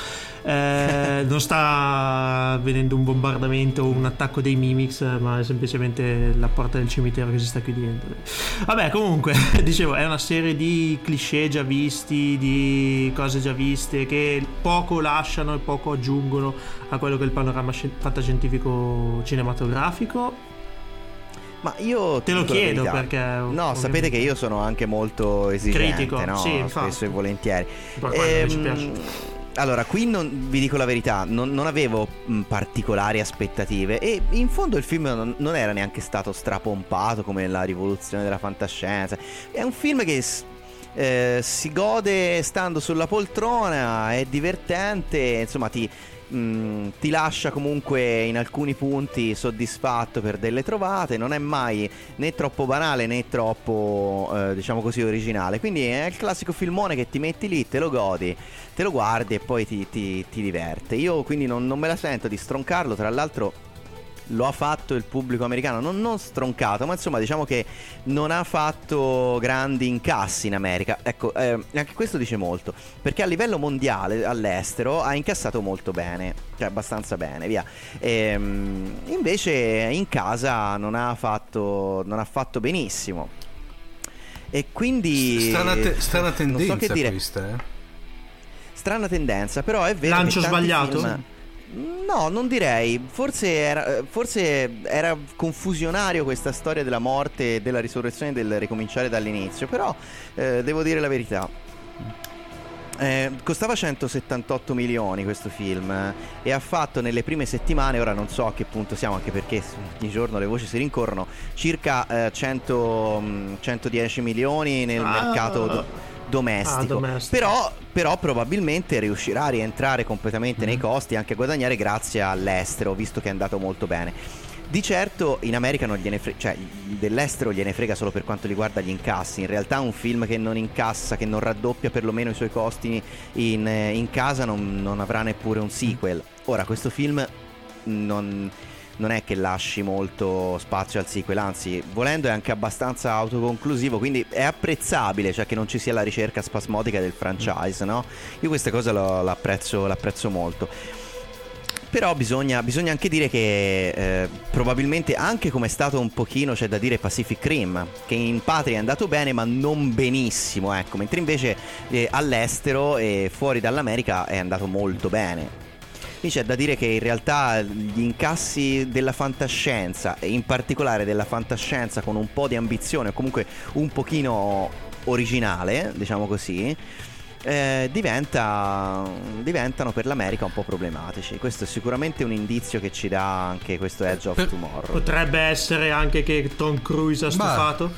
Eh, non sta avvenendo un bombardamento o un attacco dei Mimics, ma è semplicemente la porta del cimitero che si sta chiudendo. Vabbè, comunque, dicevo, è una serie di cliché già visti, di cose già viste che poco lasciano e poco aggiungono a quello che è il panorama sci- fantascientifico cinematografico. Ma io Te lo chiedo perché, No, sapete che io sono anche molto esigente, Critico, no? sì. Spesso e volentieri. Che ci Ehm, piace. Allora, qui non, vi dico la verità, non, non avevo mh, particolari aspettative e in fondo il film non, non era neanche stato strapompato come la rivoluzione della fantascienza. È un film che eh, si gode stando sulla poltrona, è divertente, insomma ti, mh, ti lascia comunque in alcuni punti soddisfatto per delle trovate, non è mai né troppo banale né troppo, eh, diciamo così, originale. Quindi è il classico filmone che ti metti lì, te lo godi, te lo guardi e poi ti, ti- ti diverte. Io quindi non, non me la sento di stroncarlo, tra l'altro lo ha fatto il pubblico americano, non, non stroncato, ma insomma diciamo che non ha fatto grandi incassi in America. Ecco, eh, anche questo dice molto, perché a livello mondiale, all'estero, ha incassato molto bene, cioè abbastanza bene, via. Ehm, invece in casa non ha fatto, non ha fatto benissimo. E quindi... Strana, te- strana tendenza so questa, eh. Strana tendenza, però è vero Lancio sbagliato? film- No, non direi. Forse era, eh, forse era confusionario questa storia della morte e della risurrezione del ricominciare dall'inizio. Però eh, devo dire la verità. eh, costava 178 milioni questo film eh, e ha fatto nelle prime settimane, ora non so a che punto siamo anche perché ogni giorno le voci si rincorrono, circa eh, 100, mm, 110 milioni nel Ah. mercato do- domestico. Ah, domestico. Però, però probabilmente riuscirà a rientrare completamente Mm. nei costi e anche a guadagnare grazie all'estero, visto che è andato molto bene. Di certo in America non gliene frega, cioè dell'estero gliene frega solo per quanto riguarda gli incassi. In realtà un film che non incassa, che non raddoppia perlomeno i suoi costi in, in casa non, non avrà neppure un sequel. Ora questo film non, non è che lasci molto spazio al sequel, anzi volendo è anche abbastanza autoconclusivo, quindi è apprezzabile, cioè che non ci sia la ricerca spasmodica del franchise, no? Io questa cosa l'apprezzo, l'apprezzo molto. Però bisogna, bisogna anche dire che eh, probabilmente anche come è stato un pochino c'è da dire Pacific Rim, che in patria è andato bene ma non benissimo, ecco, mentre invece eh, all'estero e fuori dall'America è andato molto bene. Quindi c'è da dire che in realtà gli incassi della fantascienza, e in particolare della fantascienza con un po' di ambizione, o comunque un pochino originale, diciamo così, eh, diventa- diventano per l'America un po' problematici. Questo è sicuramente un indizio che ci dà anche questo Edge of Tomorrow. Potrebbe essere anche che Tom Cruise ha stufato.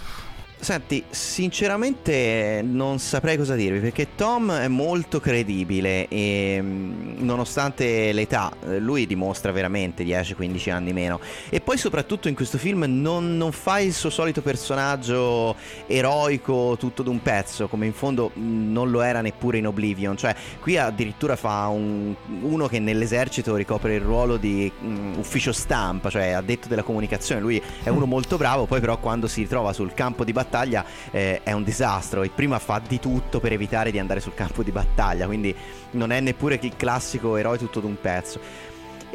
Senti, sinceramente non saprei cosa dirvi perché Tom è molto credibile e mm, nonostante l'età, lui dimostra veramente 10-15 anni meno. E poi soprattutto in questo film non, non fa il suo solito personaggio eroico tutto d'un pezzo, come in fondo mm, non lo era neppure in Oblivion. Cioè, qui addirittura fa un- uno che nell'esercito ricopre il ruolo di mm, ufficio stampa, cioè addetto della comunicazione. Lui è uno molto bravo, poi però quando si ritrova sul campo di battaglia eh, è un disastro e prima fa di tutto per evitare di andare sul campo di battaglia, quindi non è neppure il classico eroe tutto d'un pezzo.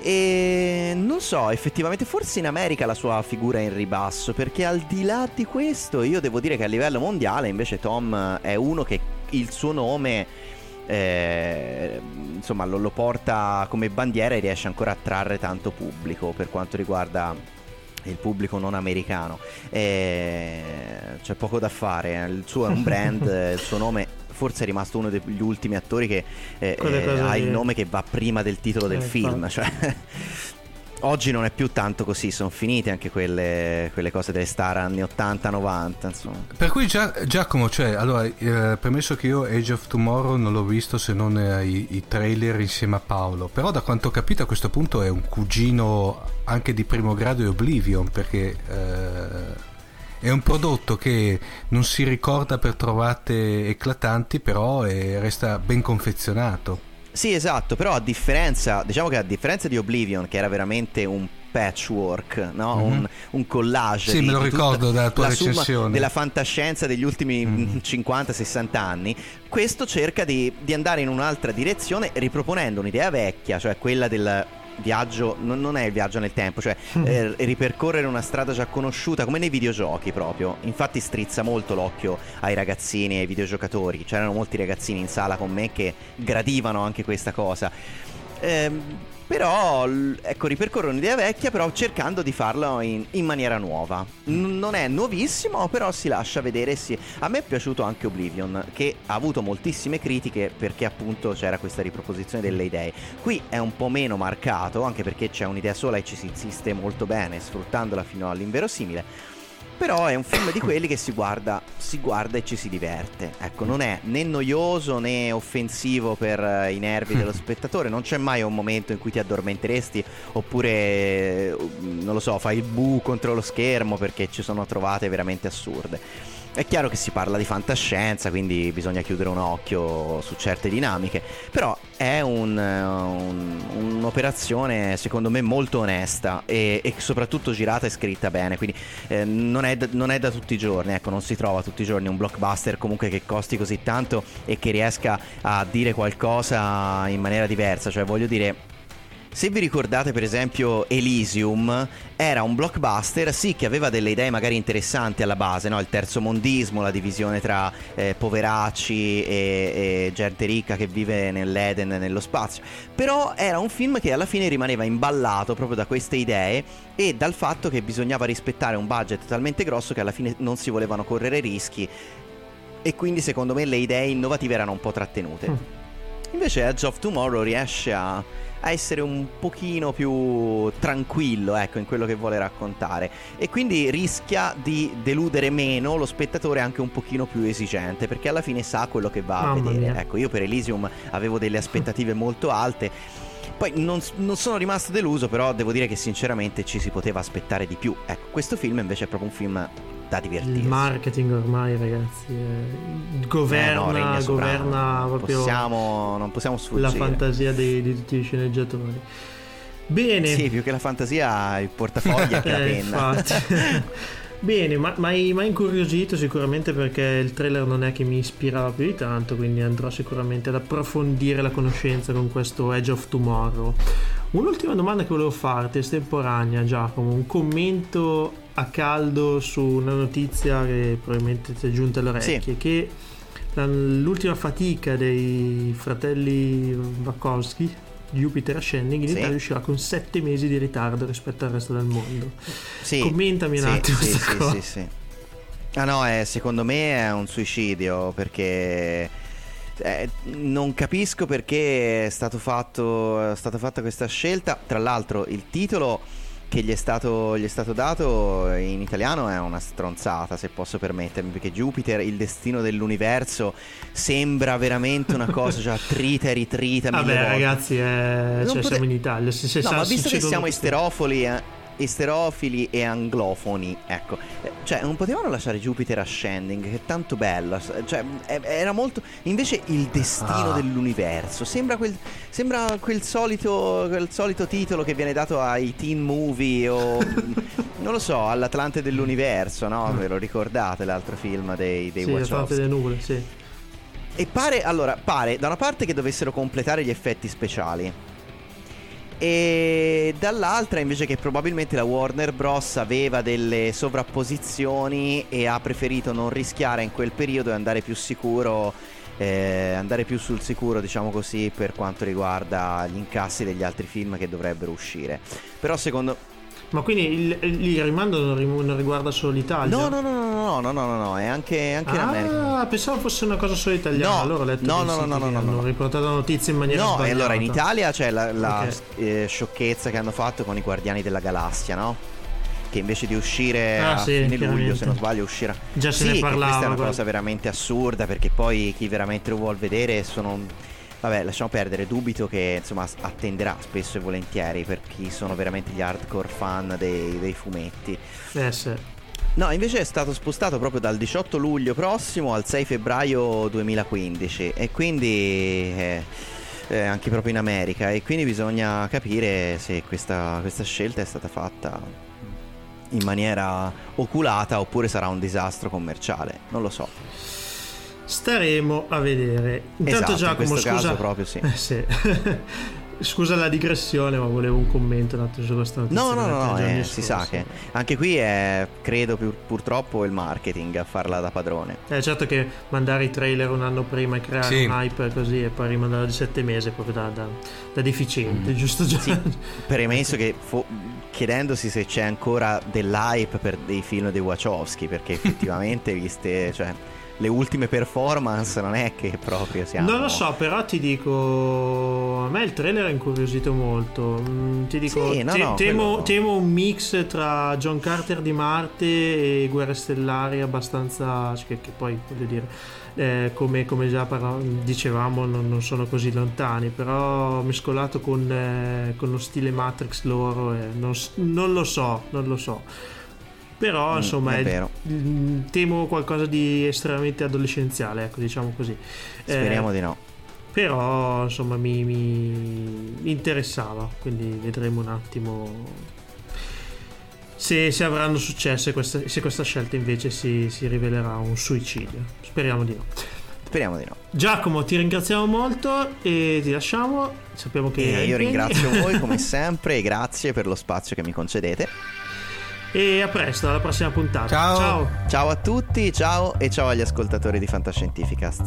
E non so, effettivamente forse in America la sua figura è in ribasso, perché al di là di questo io devo dire che a livello mondiale invece Tom è uno che il suo nome eh, insomma lo, lo porta come bandiera e riesce ancora a trarre tanto pubblico per quanto riguarda il pubblico non americano. Eh, c'è poco da fare, eh. il suo è un brand, il suo nome forse è rimasto uno degli ultimi attori che eh, eh, ha lì. il nome che va prima del titolo del Eh, film. Cioè, oggi non è più tanto così, sono finite anche quelle, quelle cose delle star anni 80-90. Insomma. Per cui Gia- Giacomo, cioè, allora, eh, premesso che io Age of Tomorrow non l'ho visto se non eh, i, i trailer insieme a Paolo, però da quanto ho capito a questo punto è un cugino anche di primo grado di Oblivion, perché eh, è un prodotto che non si ricorda per trovate eclatanti, però resta ben confezionato. Sì, esatto, però a differenza, diciamo che a differenza di Oblivion, che era veramente un patchwork, no? Mhm. un, un collage. Sì, me lo ricordo dalla tua recensione. Della fantascienza degli ultimi 50-60 anni. Questo cerca di, di andare in un'altra direzione, riproponendo un'idea vecchia, cioè quella del viaggio, non, non è il viaggio nel tempo, cioè eh, ripercorrere una strada già conosciuta, come nei videogiochi proprio. Infatti strizza molto l'occhio ai ragazzini e ai videogiocatori. C'erano molti ragazzini in sala con me che gradivano anche questa cosa. Ehm, però, ecco, ripercorre un'idea vecchia, però cercando di farlo in, in maniera nuova. N- non è nuovissimo, però si lascia vedere. Si... A me è piaciuto anche Oblivion, che ha avuto moltissime critiche perché appunto c'era questa riproposizione delle idee. Qui è un po' meno marcato, anche perché c'è un'idea sola e ci si insiste molto bene, sfruttandola fino all'inverosimile. Però è un film di quelli che si guarda, si guarda e ci si diverte. Ecco, non è né noioso né offensivo per eh, i nervi dello spettatore. Non c'è mai un momento in cui ti addormenteresti oppure, eh, non lo so, fai il bu contro lo schermo perché ci sono trovate veramente assurde. È chiaro che si parla di fantascienza, quindi bisogna chiudere un occhio su certe dinamiche, però è un, un- un'operazione secondo me molto onesta e, e soprattutto girata e scritta bene, quindi eh, non, è non è da tutti i giorni, ecco, non si trova tutti i giorni un blockbuster comunque che costi così tanto e che riesca a dire qualcosa in maniera diversa, cioè voglio dire... Se vi ricordate per esempio Elysium era un blockbuster sì che aveva delle idee magari interessanti alla base, no? il terzo mondismo, la divisione tra eh, poveracci e, e gente ricca che vive nell'Eden, nello spazio, però era un film che alla fine rimaneva imballato proprio da queste idee e dal fatto che bisognava rispettare un budget talmente grosso che alla fine non si volevano correre rischi e quindi secondo me le idee innovative erano un po' trattenute. Invece Edge of Tomorrow riesce a, a essere un pochino più tranquillo ecco, in quello che vuole raccontare e quindi rischia di deludere meno lo spettatore anche un pochino più esigente perché alla fine sa quello che va Mamma a vedere. mia. Ecco, io per Elysium avevo delle aspettative molto alte. Poi non, non sono rimasto deluso, però devo dire che sinceramente ci si poteva aspettare di più. Ecco, questo film invece è proprio un film da divertirsi. Il marketing ormai, ragazzi, eh, governa, Eh no, governa proprio possiamo, non possiamo sfuggire. la fantasia dei- di tutti i sceneggiatori. Bene. Sì, più che la fantasia, il portafoglio e la Eh, penna. Bene, ma mi hai incuriosito sicuramente perché il trailer non è che mi ispirava più di tanto, quindi andrò sicuramente ad approfondire la conoscenza con questo Edge of Tomorrow. Un'ultima domanda che volevo farti, estemporanea Giacomo, un commento a caldo su una notizia che probabilmente ti è giunta alle orecchie, Sì. che la- l'ultima fatica dei fratelli Wachowski, Jupiter Ascending, in Sì. Italia uscirà con sette mesi di ritardo rispetto al resto del mondo. Sì, Commentami un attimo Sì, sì, sì, sì. Ah no, eh, secondo me è un suicidio perché eh, non capisco perché è, stato fatto, è stata fatta questa scelta. Tra l'altro il titolo che gli è, stato, gli è stato dato in italiano è una stronzata, se posso permettermi, perché Jupiter, il destino dell'universo, sembra veramente una cosa già trita e ritrita. Vabbè, volte. ragazzi, eh, cioè, pote- siamo in Italia. Se, se No, sa- ma visto che siamo esterofili, eh, esterofili e anglofoni, ecco, eh, cioè non potevano lasciare Jupiter Ascending, che è tanto bella, cioè era molto... Invece il destino Ah. dell'universo, sembra quel, sembra quel, solito, quel solito titolo che viene dato ai teen movie o... non lo so, all'Atlante dell'universo, no? Ve lo ricordate l'altro film dei, dei Sì, Wachowski? Atlante delle nuvole, sì. E pare, allora, pare da una parte che dovessero completare gli effetti speciali. E dall'altra invece che probabilmente la Warner Bros. aveva delle sovrapposizioni e ha preferito non rischiare in quel periodo e andare più sicuro, eh, andare più sul sicuro diciamo così per quanto riguarda gli incassi degli altri film che dovrebbero uscire. Però secondo... Ma quindi il, il rimando non, riguarda solo l'Italia? No, no, no, no, no, no, no, no, no, è anche, anche in America. Ah, pensavo fosse una cosa solo italiana. No, allora ho letto no, no, no, no, no, no, hanno no. riportato la notizia in maniera No, e allora in Italia c'è la, la, Ok. eh, sciocchezza che hanno fatto con i Guardiani della Galassia, no? Che invece di uscire Ah, a sì, fine luglio, se non sbaglio, uscirà. Già se sì, ne parlava, questa è una guarda. cosa veramente assurda perché poi chi veramente lo vuol vedere sono. Vabbè, lasciamo perdere, dubito che insomma attenderà spesso e volentieri per chi sono veramente gli hardcore fan dei, dei fumetti. Eh, sì. No, invece è stato spostato proprio dal 18 luglio prossimo al 6 febbraio 2015 e quindi eh, eh, anche proprio in America e quindi bisogna capire se questa, questa scelta è stata fatta in maniera oculata oppure sarà un disastro commerciale, non lo so. Staremo a vedere. Intanto Esatto, in Giacomo, questo scusa. caso proprio sì. Eh, sì. scusa la digressione, ma volevo un commento un attimo su questa notizia. No, no, no, eh, si sa che anche qui è, credo più- purtroppo, il marketing a farla da padrone. Eh, certo che mandare i trailer un anno prima e creare Sì. un hype così e poi rimandarlo di sette mesi è proprio da, da- da deficiente, giusto? Già? Mm. Sì, premesso che fo- chiedendosi se c'è ancora dell'hype per dei film dei Wachowski, perché effettivamente viste, cioè, le ultime performance non è che proprio siamo... Non lo so, però ti dico. A me il trailer ha incuriosito molto. Mm, ti dico, Sì, no, te- no, temo, quello- temo un mix tra John Carter di Marte e Guerre Stellari abbastanza. Che, che poi voglio dire, eh, come, come già parla- dicevamo, non, non sono così lontani. Però mescolato con, eh, con lo stile Matrix loro, eh, non, non lo so, non lo so. Però Mm, insomma è è- temo qualcosa di estremamente adolescenziale, ecco, diciamo così. Eh, Speriamo di no. però insomma mi, mi interessava, quindi vedremo un attimo se, se avranno successo e se questa scelta invece si, si rivelerà un suicidio. Speriamo di no. Speriamo di no. Giacomo, ti ringraziamo molto e ti lasciamo. Sappiamo che io impegni. ringrazio voi come sempre e grazie per lo spazio che mi concedete. E a presto, alla prossima puntata. Ciao. Ciao. Ciao a tutti, ciao e ciao agli ascoltatori di Fantascientificast.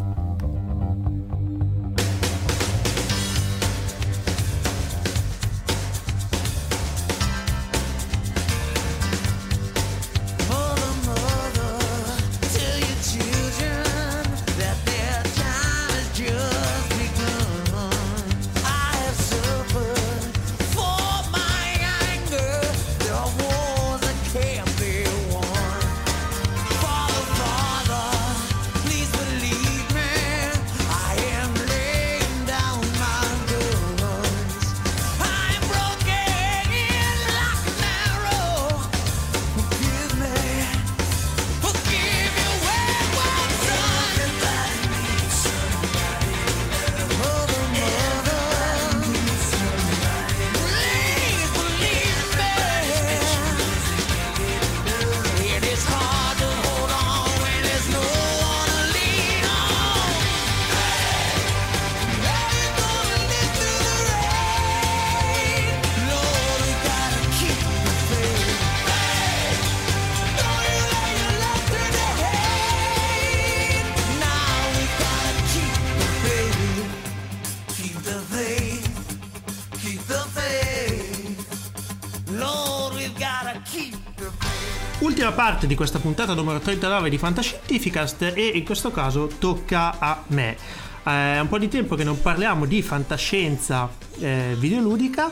Ultima parte di questa puntata numero 39 di Fantascientificast e in questo caso tocca a me. È un po' di tempo che non parliamo di fantascienza eh, videoludica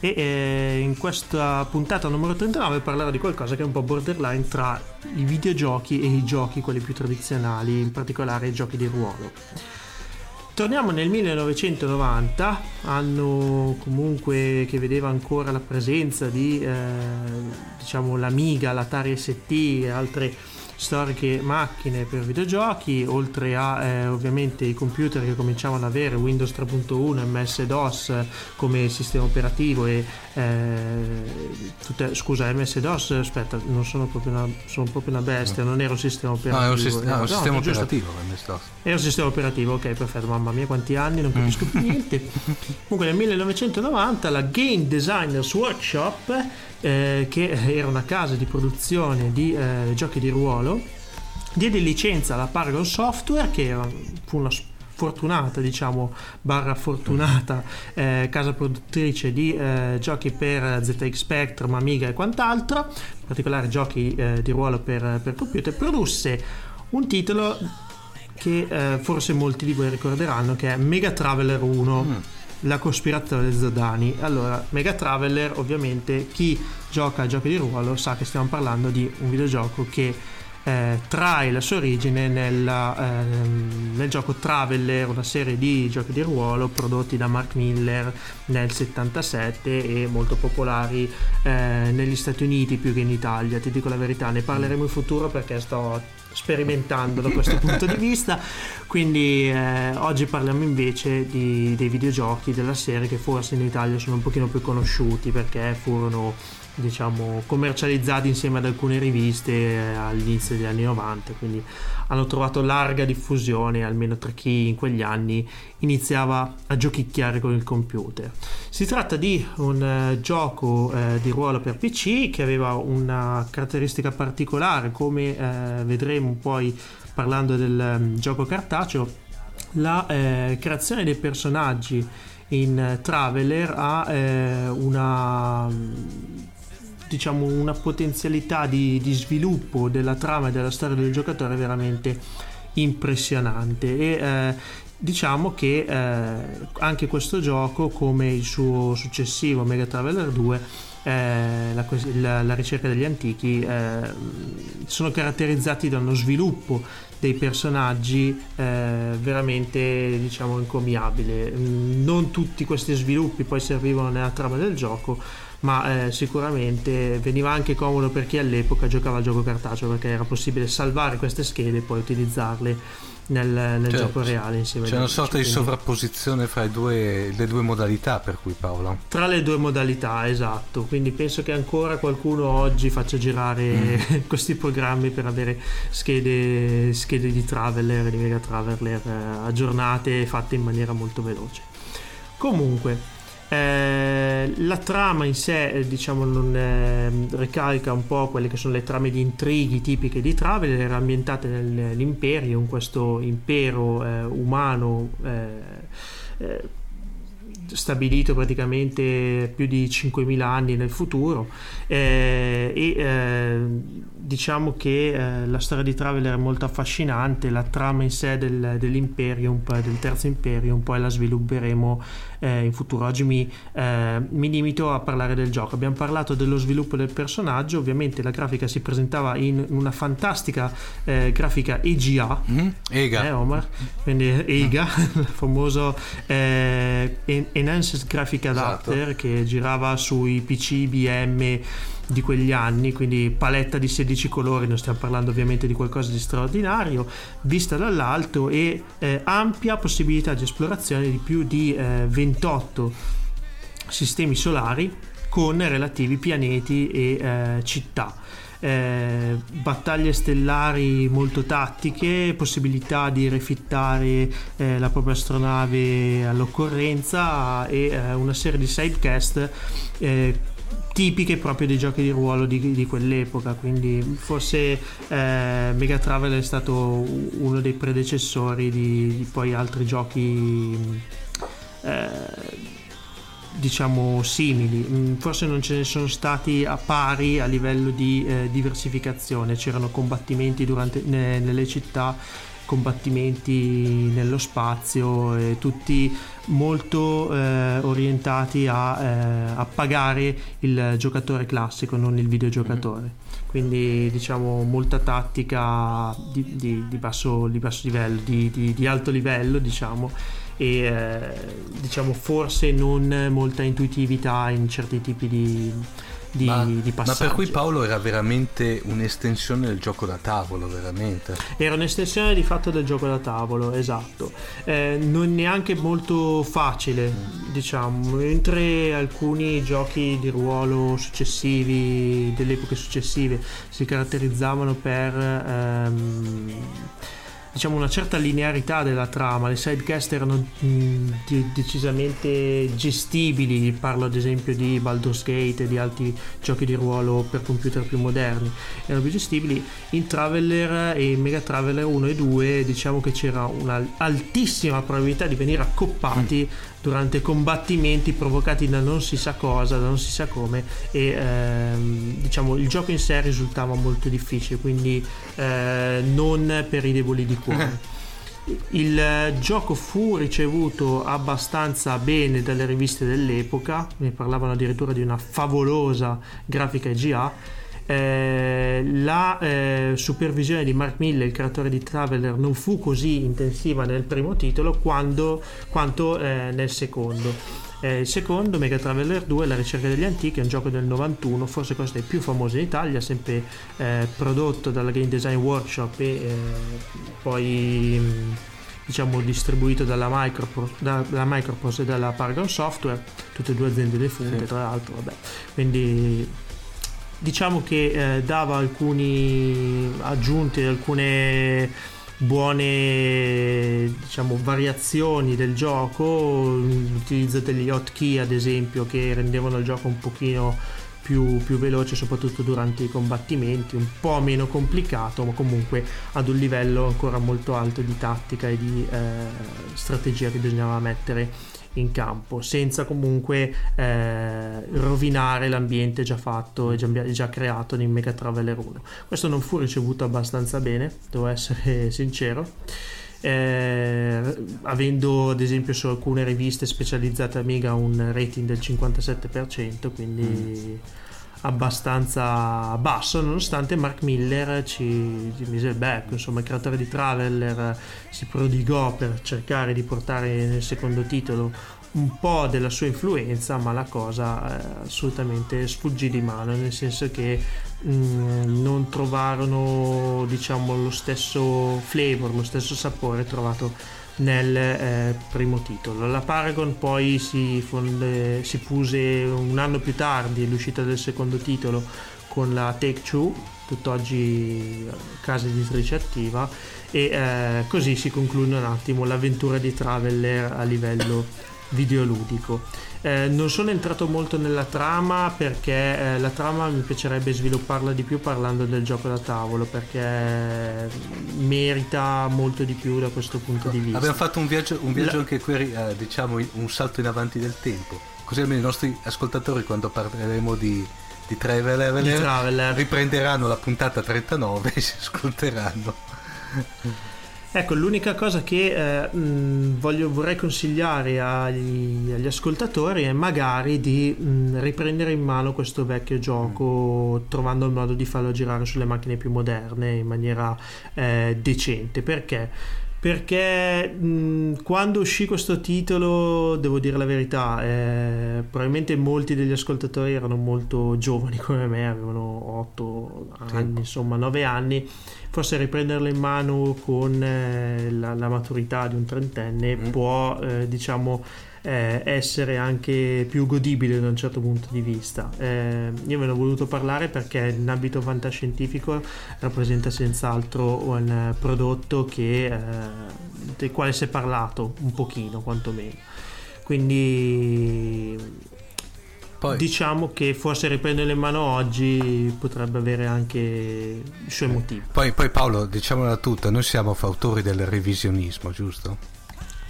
e eh, in questa puntata numero 39 parlerò di qualcosa che è un po' borderline tra i videogiochi e i giochi, quelli più tradizionali, in particolare i giochi di ruolo. Torniamo nel 1990, anno comunque che vedeva ancora la presenza di eh, diciamo l'Amiga, l'Atari ST e altre storiche macchine per videogiochi, oltre a eh, ovviamente i computer che cominciavano ad avere Windows 3.1, MS-DOS come sistema operativo e eh, tutte, scusa MS-DOS, aspetta, non sono proprio una, sono proprio una bestia, non era un sistema operativo. No, è un, sist- no, no, un sistema giusto. operativo MS-DOS. Era un sistema operativo, ok, perfetto, mamma mia quanti anni, non capisco più niente. Comunque nel 1990 la Game Designers Workshop eh, che era una casa di produzione di eh, giochi di ruolo, diede licenza alla Paragon Software, che era, fu una fortunata, diciamo, barra fortunata eh, casa produttrice di eh, giochi per ZX Spectrum, Amiga e quant'altro, in particolare giochi eh, di ruolo per, per computer, produsse un titolo che eh, forse molti di voi ricorderanno che è Mega Traveler 1. Mm la cospirazione dei Zodani. Allora, Mega Traveler, ovviamente, chi gioca a giochi di ruolo sa che stiamo parlando di un videogioco che eh, trae la sua origine nella, eh, nel gioco Traveler, una serie di giochi di ruolo prodotti da Mark Miller nel 77 e molto popolari eh, negli Stati Uniti più che in Italia. Ti dico la verità, ne parleremo in futuro perché sto sperimentando da questo punto di vista. Quindi eh, oggi parliamo invece di, dei videogiochi della serie che forse in Italia sono un pochino più conosciuti perché furono diciamo commercializzati insieme ad alcune riviste eh, all'inizio degli anni 90 quindi hanno trovato larga diffusione almeno tra chi in quegli anni iniziava a giochicchiare con il computer. Si tratta di un eh, gioco eh, di ruolo per PC che aveva una caratteristica particolare come eh, vedremo poi parlando del um, gioco cartaceo la creazione dei personaggi in Traveler ha una diciamo una potenzialità di, di, sviluppo della trama e della storia del giocatore veramente impressionante. E eh, diciamo che eh, anche questo gioco come il suo successivo Mega Traveler 2 eh, la, la, la, ricerca degli antichi eh, sono caratterizzati da uno sviluppo dei personaggi eh, veramente diciamo encomiabile non tutti questi sviluppi poi servivano nella trama del gioco ma eh, sicuramente veniva anche comodo per chi all'epoca giocava al gioco cartaceo perché era possibile salvare queste schede e poi utilizzarle nel, nel certo. gioco reale insieme c'è una sorta di sovrapposizione fra due, le due modalità per cui Paolo tra le due modalità esatto quindi penso che ancora qualcuno oggi faccia girare mm. questi programmi per avere schede, schede di Traveler di Mega Traveler eh, aggiornate e fatte in maniera molto veloce comunque eh, la trama in sé, eh, diciamo, non eh, ricarica un po' quelle che sono le trame di intrighi tipiche di Traveler, ambientate nell'Imperium, questo impero eh, umano eh, stabilito praticamente più di 5.000 anni nel futuro. Eh, e eh, diciamo che eh, la storia di Traveler è molto affascinante la trama in sé del, dell'Imperium del terzo Imperium poi la svilupperemo eh, in futuro. Oggi mi, eh, mi, limito a parlare del gioco. Abbiamo parlato dello sviluppo del personaggio. Ovviamente la grafica si presentava in una fantastica eh, grafica EGA mm-hmm. EGA. Omar? Quindi EGA il famoso Enhanced Graphic Adapter esatto. che girava sui PC IBM di quegli anni, quindi paletta di 16 colori, non stiamo parlando ovviamente di qualcosa di straordinario, vista dall'alto e eh, ampia possibilità di esplorazione di più di eh, 28 sistemi solari con relativi pianeti e eh, città. Eh, battaglie stellari molto tattiche, possibilità di rifittare eh, la propria astronave all'occorrenza e eh, una serie di sidecast eh, tipiche proprio dei giochi di ruolo di, di quell'epoca quindi forse eh, Mega Travel è stato uno dei predecessori di, di poi altri giochi eh, diciamo simili, mm, forse non ce ne sono stati a pari a livello di eh, diversificazione, c'erano combattimenti durante, ne, nelle città combattimenti nello spazio, eh, tutti molto eh, orientati a, eh, a, pagare il giocatore classico, non il videogiocatore. Mm-hmm. Quindi diciamo molta tattica di, di, di, basso, di basso, livello, di, alto livello, diciamo e eh, diciamo forse non molta intuitività in certi tipi di, di, ma, di ma per cui Paolo era veramente un'estensione del gioco da tavolo, veramente. Era un'estensione di fatto del gioco da tavolo, esatto. Eh, non neanche molto facile, mm. diciamo, mentre alcuni giochi di ruolo successivi, delle epoche successive, si caratterizzavano per... Ehm, diciamo una certa linearità della trama, le sidecast erano mh, mm, decisamente gestibili, parlo ad esempio di Baldur's Gate e di altri giochi di ruolo per computer più moderni, erano più gestibili, in Traveler e in Mega Traveler 1 e 2 diciamo che c'era un'altissima probabilità di venire accoppati mm durante combattimenti provocati da non si sa cosa, da non si sa come e ehm, diciamo il gioco in sé risultava molto difficile, quindi eh, non per i deboli di cuore. Il gioco fu ricevuto abbastanza bene dalle riviste dell'epoca, ne parlavano addirittura di una favolosa grafica EGA eh, la eh, supervisione di Mark Miller, il creatore di Traveler, non fu così intensiva nel primo titolo quando, quanto eh, nel secondo. Eh, il secondo, Mega Traveler 2, La ricerca degli antichi, è un gioco del 91, forse questo è il più famoso in Italia, sempre eh, prodotto dalla Game Design Workshop e poi diciamo distribuito dalla Microprose, dalla Microprose e dalla Paragon Software, tutte e due aziende defunte sì. tra l'altro, vabbè. quindi diciamo che eh, dava alcuni aggiunti, alcune buone diciamo, variazioni del gioco, l'utilizzo degli hotkey ad esempio che rendevano il gioco un pochino più, più, veloce soprattutto durante i combattimenti, un po' meno complicato ma comunque ad un livello ancora molto alto di tattica e di eh, strategia che bisognava mettere in campo senza comunque eh, rovinare l'ambiente già fatto e già, già, creato in Mega Traveler 1 questo non fu ricevuto abbastanza bene devo essere sincero eh, avendo ad esempio su alcune riviste specializzate Amiga un rating del 57% quindi mm. Abbastanza basso nonostante Mark Miller ci, ci mise il becco insomma il creatore di Traveler si prodigò per cercare di portare nel secondo titolo un po' della sua influenza, ma la cosa eh, assolutamente sfuggì di mano, nel senso che mm, non trovarono diciamo lo stesso flavor, lo stesso sapore trovato nel eh, primo titolo. La Paragon poi si, fonde, si fuse un anno più tardi, l'uscita del secondo titolo con la Take Two, tutt'oggi casa editrice attiva, e eh, così si conclude un attimo l'avventura di Traveller a livello videoludico. Eh, non sono entrato molto nella trama perché eh, la trama mi piacerebbe svilupparla di più parlando del gioco da tavolo perché merita molto di più da questo punto di vista. Abbiamo fatto un viaggio, un viaggio la... anche qui, eh, diciamo un salto in avanti del tempo, così almeno i nostri ascoltatori quando parleremo di, di Traveler, di Traveler riprenderanno la puntata 39 e si ascolteranno. Ecco, l'unica cosa che eh, mh, voglio, vorrei consigliare agli, agli, ascoltatori è magari di mh, riprendere in mano questo vecchio gioco mm. trovando il modo di farlo girare sulle macchine più moderne in maniera eh, decente. Perché? Perché mh, quando uscì questo titolo, devo dire la verità, eh, probabilmente molti degli ascoltatori erano molto giovani come me, avevano 8 anni, sì. insomma 9 anni, forse riprenderlo in mano con eh, la, la, maturità di un trentenne mm. può, eh, diciamo, eh, essere anche più godibile da un certo punto di vista. Eh, io ve ne ho voluto parlare perché in ambito fantascientifico rappresenta senz'altro un prodotto che, eh, del quale si è parlato un pochino quantomeno. Quindi poi. diciamo che forse riprenderlo in mano oggi potrebbe avere anche i suoi motivi. Poi, poi Paolo, diciamola tutta, noi siamo fautori del revisionismo, giusto?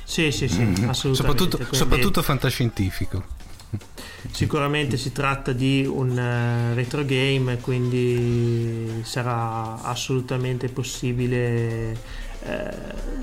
Sì, sì, sì, mm-hmm. assolutamente. Soprattutto, soprattutto fantascientifico. Sicuramente si tratta di un uh, retro game, quindi sarà assolutamente possibile eh,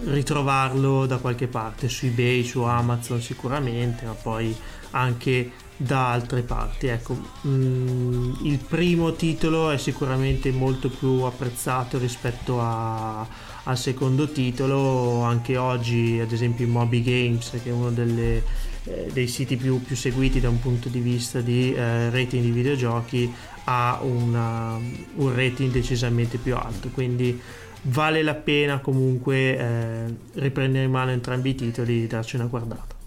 ritrovarlo da qualche parte, su eBay, su Amazon sicuramente, ma poi anche da altre parti. Ecco, mm, il primo titolo è sicuramente molto più apprezzato rispetto a, al secondo titolo, anche oggi ad esempio in Moby Games, che è uno delle, eh, dei siti più, più, seguiti da un punto di vista di eh, rating di videogiochi, ha una, un rating decisamente più alto. Quindi vale la pena comunque eh, riprendere in mano entrambi i titoli e darci una guardata.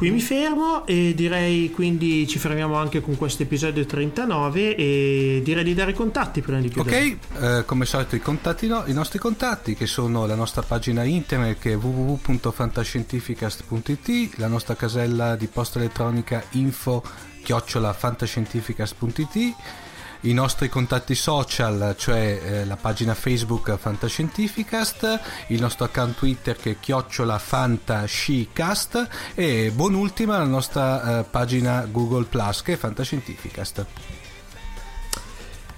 Qui mi fermo e direi quindi ci fermiamo anche con questo episodio 39 e direi di dare i contatti prima di chiudere. Ok, eh, come solito i, contatti no, i nostri contatti che sono la nostra pagina internet che è www.fantascientificast.it, la nostra casella di posta elettronica info chiocciolafantascientificast.it i nostri contatti social, cioè eh, la pagina Facebook Fantascientificast, il nostro account Twitter che è chiocciola Fantascicast e buon'ultima la nostra eh, pagina Google Plus che è Fantascientificast.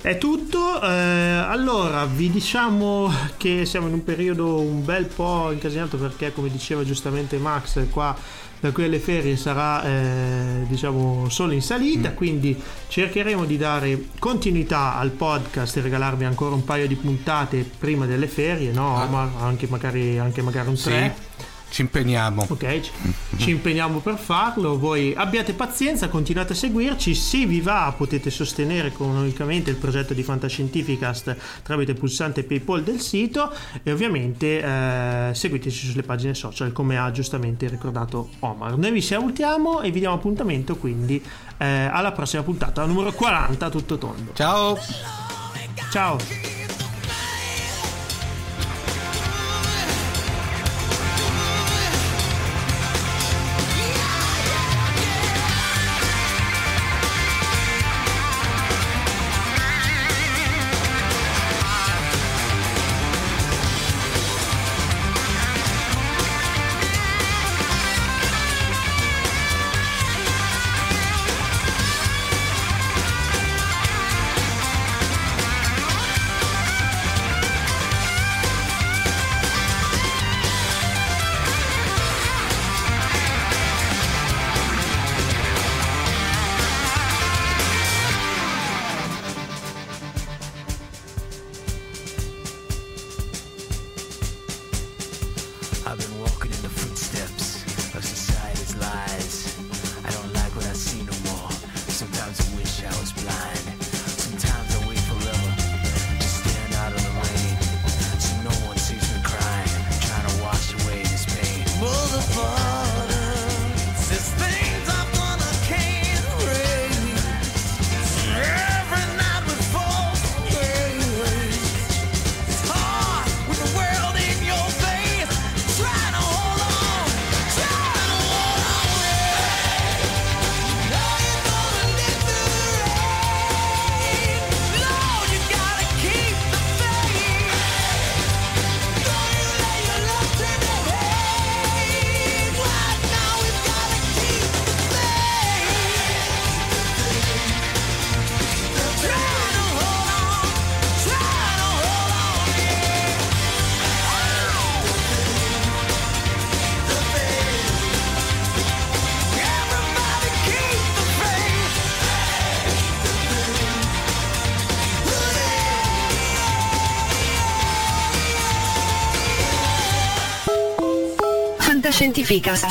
È tutto, eh, allora vi diciamo che siamo in un periodo un bel po' incasinato perché come diceva giustamente Max qua da qui alle ferie sarà eh, diciamo solo in salita mm. quindi cercheremo di dare continuità al podcast e regalarvi ancora un paio di puntate prima delle ferie no ah. ma anche magari, anche magari un 3 sì ci impegniamo. Ok, ci, ci, impegniamo per farlo. Voi abbiate pazienza, continuate a seguirci. Se vi va, potete sostenere economicamente il progetto di Fantascientificast tramite il pulsante PayPal del sito. E ovviamente eh, seguiteci sulle pagine social, come ha giustamente ricordato Omar. Noi vi salutiamo e vi diamo appuntamento quindi eh, alla prossima puntata, numero 40, tutto tondo. Ciao! Ciao! Southern Científicas.